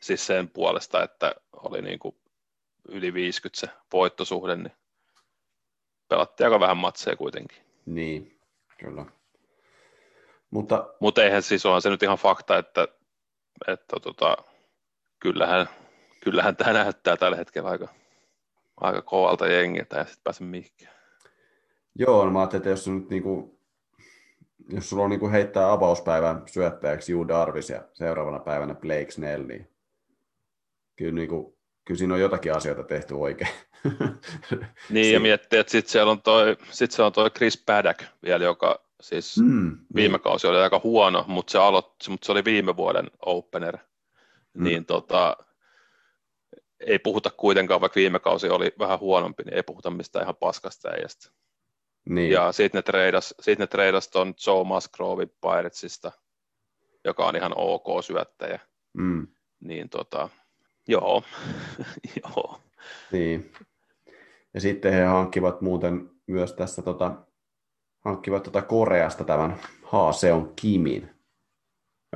Siis sen puolesta, että oli niin kuin yli 50 se voittosuhde, niin pelattiin aika vähän matseja kuitenkin. Niin, kyllä. Mutta Mut eihän siis onhan se nyt ihan fakta, että, että tota, kyllähän, kyllähän tämä näyttää tällä hetkellä aika, aika kovalta jengiltä ja sitten pääse mihinkään. Joo, no mä ajattelin, että jos, nyt niinku, jos sulla on niinku heittää avauspäivän syöttäjäksi Juu Darvis ja seuraavana päivänä Blake Snell, niin kyllä niinku kyllä siinä on jotakin asioita tehty oikein. <laughs> niin, ja miettii, että sitten siellä on toi, sit se on toi Chris Paddock vielä, joka siis mm, viime niin. kausi oli aika huono, mutta se, aloitti, mutta se oli viime vuoden opener. Mm. Niin tota, ei puhuta kuitenkaan, vaikka viime kausi oli vähän huonompi, niin ei puhuta mistään ihan paskasta äijästä. Niin. Ja sitten ne treidas, sit ne treidas ton Joe Musgrove Piratesista, joka on ihan ok syöttäjä. Mm. Niin tota, Joo, <laughs> joo. Niin. Ja sitten he hankkivat muuten myös tässä tota, hankkivat tota Koreasta tämän Haaseon Kimin,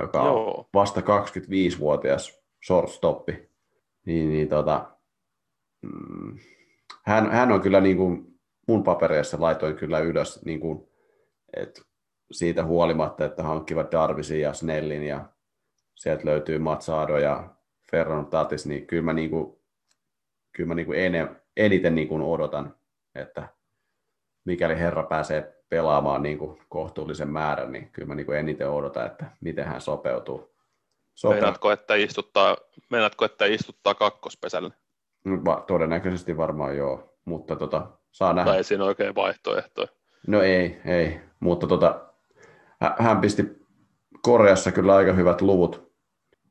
joka Joo. on vasta 25-vuotias shortstoppi. Niin, niin tota, mm, hän, hän on kyllä niin kuin mun papereissa laitoin kyllä ylös, niin kuin, että siitä huolimatta, että hankkivat Darvisin ja Snellin ja sieltä löytyy Matsado ja Ferran Tatis, niin kyllä mä, niin kuin, kyllä mä niin kuin eniten niin kuin odotan, että mikäli herra pääsee pelaamaan niin kuin kohtuullisen määrän, niin kyllä mä niin kuin eniten odotan, että miten hän sopeutuu. Sope... Meinaatko, että istuttaa, meinaatko, että istuttaa kakkospesälle? No, va- todennäköisesti varmaan joo, mutta tota, saa nähdä. Tai siinä oikein vaihtoehtoja. No ei, ei, mutta tota, hän pisti Koreassa kyllä aika hyvät luvut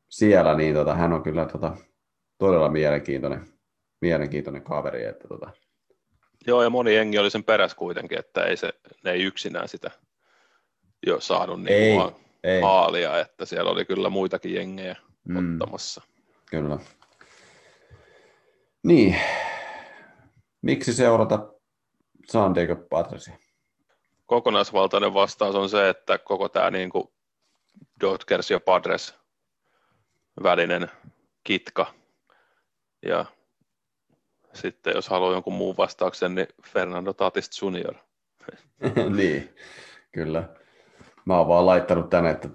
siellä, niin tota, hän on kyllä tota, todella mielenkiintoinen, mielenkiintoinen kaveri. Että, tota. Joo, ja moni jengi oli sen perässä kuitenkin, että ei se, ne ei yksinään sitä jo saanut niin ei, ei. haalia, että siellä oli kyllä muitakin jengejä mm. ottamassa. Kyllä. Niin. Miksi seurata San Diego Padresia? Kokonaisvaltainen vastaus on se, että koko tämä niin kuin Dodgers ja Padres välinen kitka ja sitten jos haluaa jonkun muun vastauksen, niin Fernando Tatis Junior. <laughs> niin, kyllä. Mä oon vaan laittanut tänne, että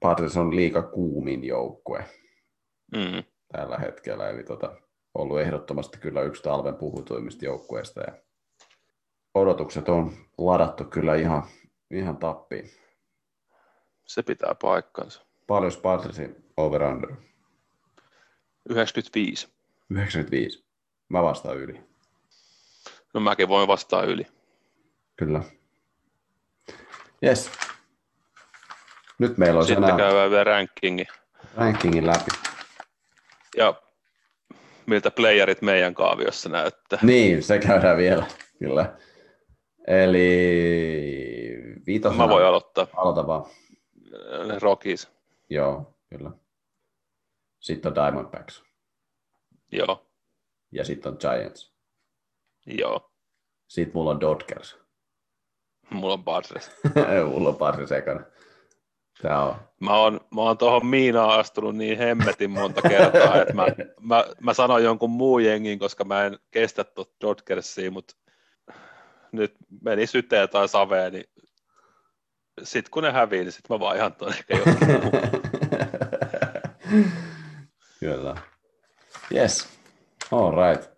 Padres on liika kuumin joukkue mm. tällä hetkellä. Eli tota, ollut ehdottomasti kyllä yksi talven puhutuimmista joukkueista. Ja odotukset on ladattu kyllä ihan, ihan tappiin. Se pitää paikkansa. Paljon Padresin over-under? 95. 95. Mä vastaan yli. No mäkin voin vastaa yli. Kyllä. Yes. Nyt meillä on Sitten enää... käydään vielä rankingin. Rankingin läpi. Ja miltä playerit meidän kaaviossa näyttää. Niin, se käydään vielä, kyllä. Eli viitosena... Mä voin aloittaa. Aloita vaan. Rockies. Joo, kyllä. Sitten on Diamondbacks. Joo. Ja sitten on Giants. Joo. Sitten mulla on Dodgers. Mulla on Padres. <laughs> mulla on Padres ekana. Tää on. Mä oon, mä oon tuohon Miinaan astunut niin hemmetin monta kertaa, että mä, <laughs> mä, mä sanoin jonkun muu jengin, koska mä en kestä tuota Dodgersia, mutta nyt meni syteen tai saveen, niin sitten kun ne hävii, niin sitten mä vaihan tuon ehkä jokin <laughs> Kyllä. Yes. All right.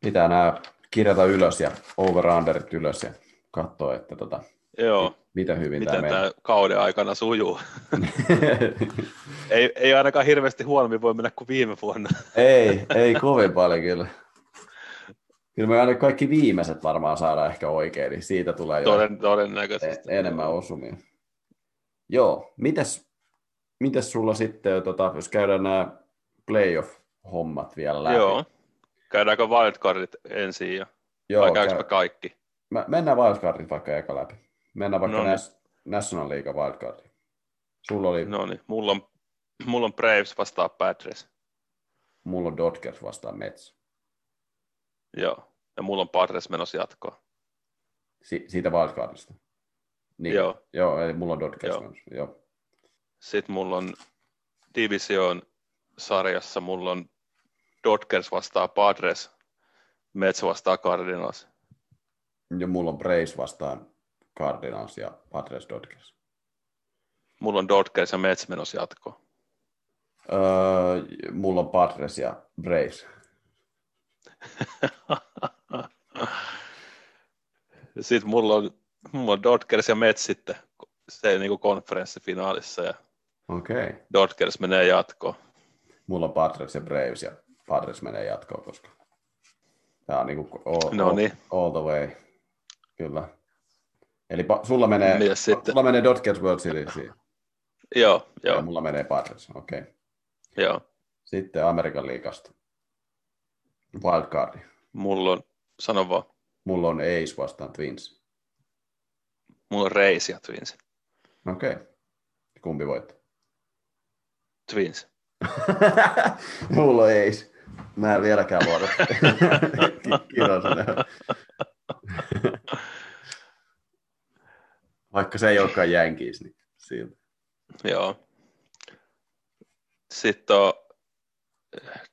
Pitää nämä kirjata ylös ja over-underit ylös ja katsoa, että tota, Joo. Mitä hyvin Miten tämä, tämä kauden aikana sujuu. <laughs> ei, ei ainakaan hirveästi huonommin voi mennä kuin viime vuonna. ei, ei kovin paljon kyllä. Kyllä me aina kaikki viimeiset varmaan saadaan ehkä oikein, niin siitä tulee jo Toden, todennäköisesti. Enemmän osumia. Joo, mitäs, mitäs sulla sitten, tota, jos käydään nämä playoff-hommat vielä läpi? Joo, käydäänkö wildcardit ensin ja Joo, vai käy... kaikki? Mä, mennään wildcardit vaikka eka läpi. Mennään vaikka no, Nas- National League wildcardiin. Sulla oli... No niin, mulla on, mulla on Braves vastaan Padres. Mulla on Dodgers vastaan Mets. Joo, ja mulla on Padres menossa jatkoa. Si- siitä wildcardista? Niin. Joo. Joo, eli mulla on Dodgers Joo. Joo. Sitten mulla on Division sarjassa, mulla on Dodgers vastaan Padres, Mets vastaan Cardinals. Ja mulla on Braves vastaan Cardinals ja Padres Dodgers. Mulla on Dodgers ja Mets menossa jatkoon. Öö, mulla on Padres ja Braves. <laughs> sitten mulla on, mulla on Dodgers ja Mets sitten se niin kuin konferenssifinaalissa ja okay. Dodgers menee jatkoon. Mulla on Padres ja Braves ja Padres menee jatkoon, koska tämä on niin kuin all, no niin. all, all the way. Kyllä. Eli sulla menee, Mies sitten? sulla menee Dodgers World Seriesiin. Joo, joo. Ja mulla menee Padres, okei. Okay. Joo. Sitten Amerikan liigasta. Wildcardi. Mulla on, sano vaan. Mulla on Ace vastaan Twins. Mulla on Rays ja Twins. Okei. Okay. Kumpi voittaa? Twins. <laughs> mulla on Ace. Mä en vieläkään luota. <laughs> Vaikka se ei olekaan jänkiis, niin siltä. Joo. Sitten on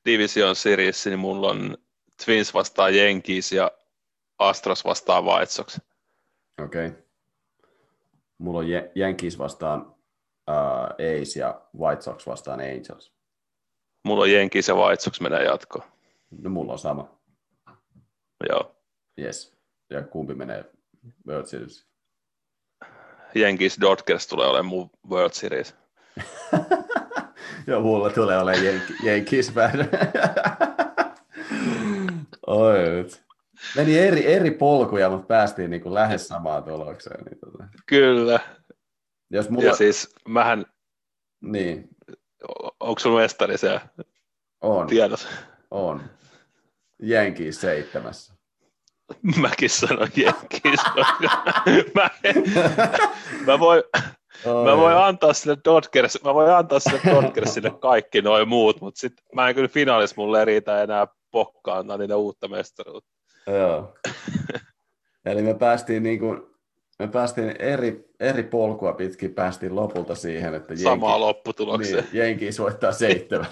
Division Series, niin mulla on Twins vastaan Jenkis ja Astros vastaan White Sox. Okei. Okay. Mulla on Jenkis vastaan uh, Ace ja White Sox vastaan Angels. Mulla on Jenkis ja White Sox menee jatkoon. No mulla on sama. Joo. Yes. Ja kumpi menee World Series? Jenkis Dodgers tulee olemaan mun World Series. <laughs> Joo, mulla tulee olemaan Jen- Jenkis Oi. Meni eri, eri polkuja, mutta päästiin niin kuin lähes samaan tulokseen. Niin tota. Kyllä. Jos mulla... Ja siis mähän... Niin. Onko sulla mestari siellä? On. Tiedossa? On. Jenkis seitsemässä. Mäkin sanon Jenkins. <laughs> mä, mä, voin, Mä voin antaa sille Dodgers, mä voin antaa sille Dodgersille <laughs> kaikki noin muut, mutta sit mä en kyllä finaalissa mulle riitä enää pokkaa antaa niitä uutta mestaruutta. Joo. Eli me päästiin niin kuin, me päästiin eri, eri polkua pitkin, päästiin lopulta siihen, että Jenki, Samaa lopputulokseen. Niin, Jenki soittaa seitsemän.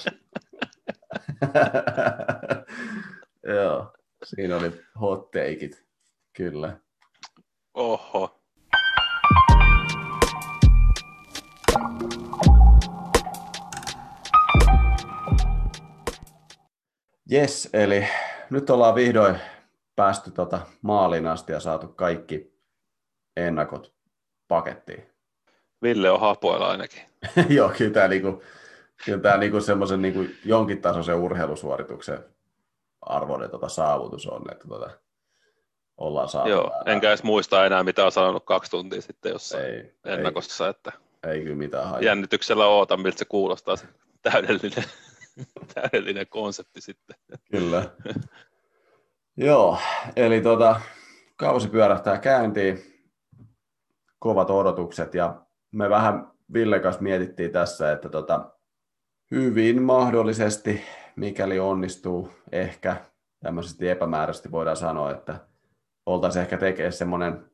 <laughs> Joo, siinä oli hot takeit, kyllä. Oho. Yes, eli nyt ollaan vihdoin päästy tota maaliin asti ja saatu kaikki ennakot pakettiin. Ville on hapoilla ainakin. <laughs> Joo, kyllä tämä, niinku, kyllä tämä niinku semmoisen niinku jonkin tasoisen urheilusuorituksen arvoinen tota saavutus on, että tota, ollaan saatu. Joo, enkä enkä edes muista enää, mitä on sanonut kaksi tuntia sitten jossain ei, ennakossa. Ei, että ei kyllä mitään hajaa. Jännityksellä ootan, miltä se kuulostaa se täydellinen, <laughs> täydellinen konsepti sitten. Kyllä. Joo, eli tota, kausi pyörähtää käyntiin, kovat odotukset ja me vähän Ville kanssa mietittiin tässä, että tota, hyvin mahdollisesti, mikäli onnistuu, ehkä tämmöisesti epämääräisesti voidaan sanoa, että oltaisiin ehkä tekemään semmoinen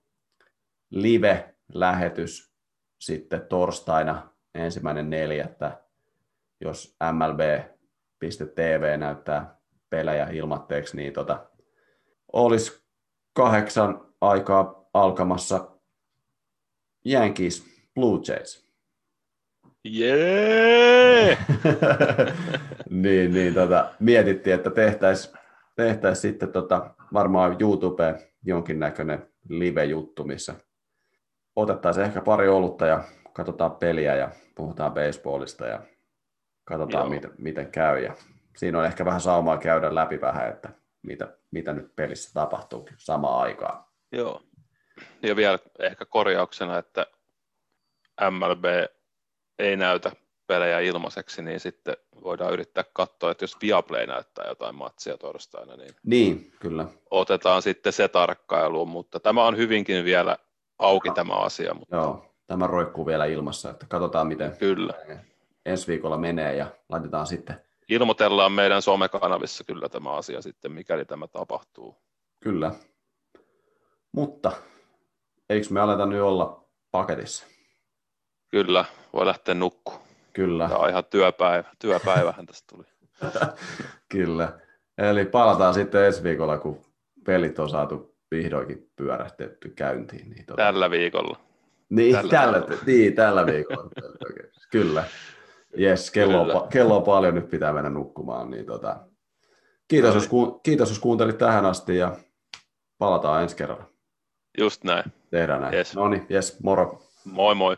live-lähetys sitten torstaina ensimmäinen neljättä, jos MLB.tv näyttää pelejä ilmatteeksi, niin tota, olisi kahdeksan aikaa alkamassa Yankees Blue Jays. Jee! <laughs> niin, niin tota, mietittiin, että tehtäisiin tehtäis sitten tota, varmaan YouTubeen jonkinnäköinen live-juttu, missä otettaisiin ehkä pari olutta ja katsotaan peliä ja puhutaan baseballista ja katsotaan, miten, miten käy. Ja siinä on ehkä vähän saumaa käydä läpi vähän, että mitä, mitä nyt pelissä tapahtuu samaan aikaan. Joo. Ja vielä ehkä korjauksena, että MLB ei näytä pelejä ilmaiseksi, niin sitten voidaan yrittää katsoa, että jos Viaplay näyttää jotain matsia torstaina, niin, niin kyllä. otetaan sitten se tarkkailuun, mutta tämä on hyvinkin vielä auki tämä asia. Mutta... Joo, tämä roikkuu vielä ilmassa, että katsotaan miten kyllä. Ensi viikolla menee ja laitetaan sitten ilmoitellaan meidän somekanavissa kyllä tämä asia sitten, mikäli tämä tapahtuu. Kyllä. Mutta eikö me aleta nyt olla paketissa? Kyllä, voi lähteä nukkuun. Kyllä. Tämä on ihan työpäivä. Työpäivähän tästä tuli. <laughs> Kyllä. Eli palataan sitten ensi viikolla, kun pelit on saatu vihdoinkin pyörähtetty käyntiin. Niin tuota... Tällä viikolla. Niin, tällä, tällä, viikolla. niin, tällä viikolla. <laughs> Kyllä. Jes, kello, on, kello on paljon, nyt pitää mennä nukkumaan. Niin tota, kiitos, no, jos, ku, kiitos, jos kuuntelit tähän asti ja palataan ensi kerralla. Just näin. Tehdään näin. Yes. No niin, jes, moro. Moi moi.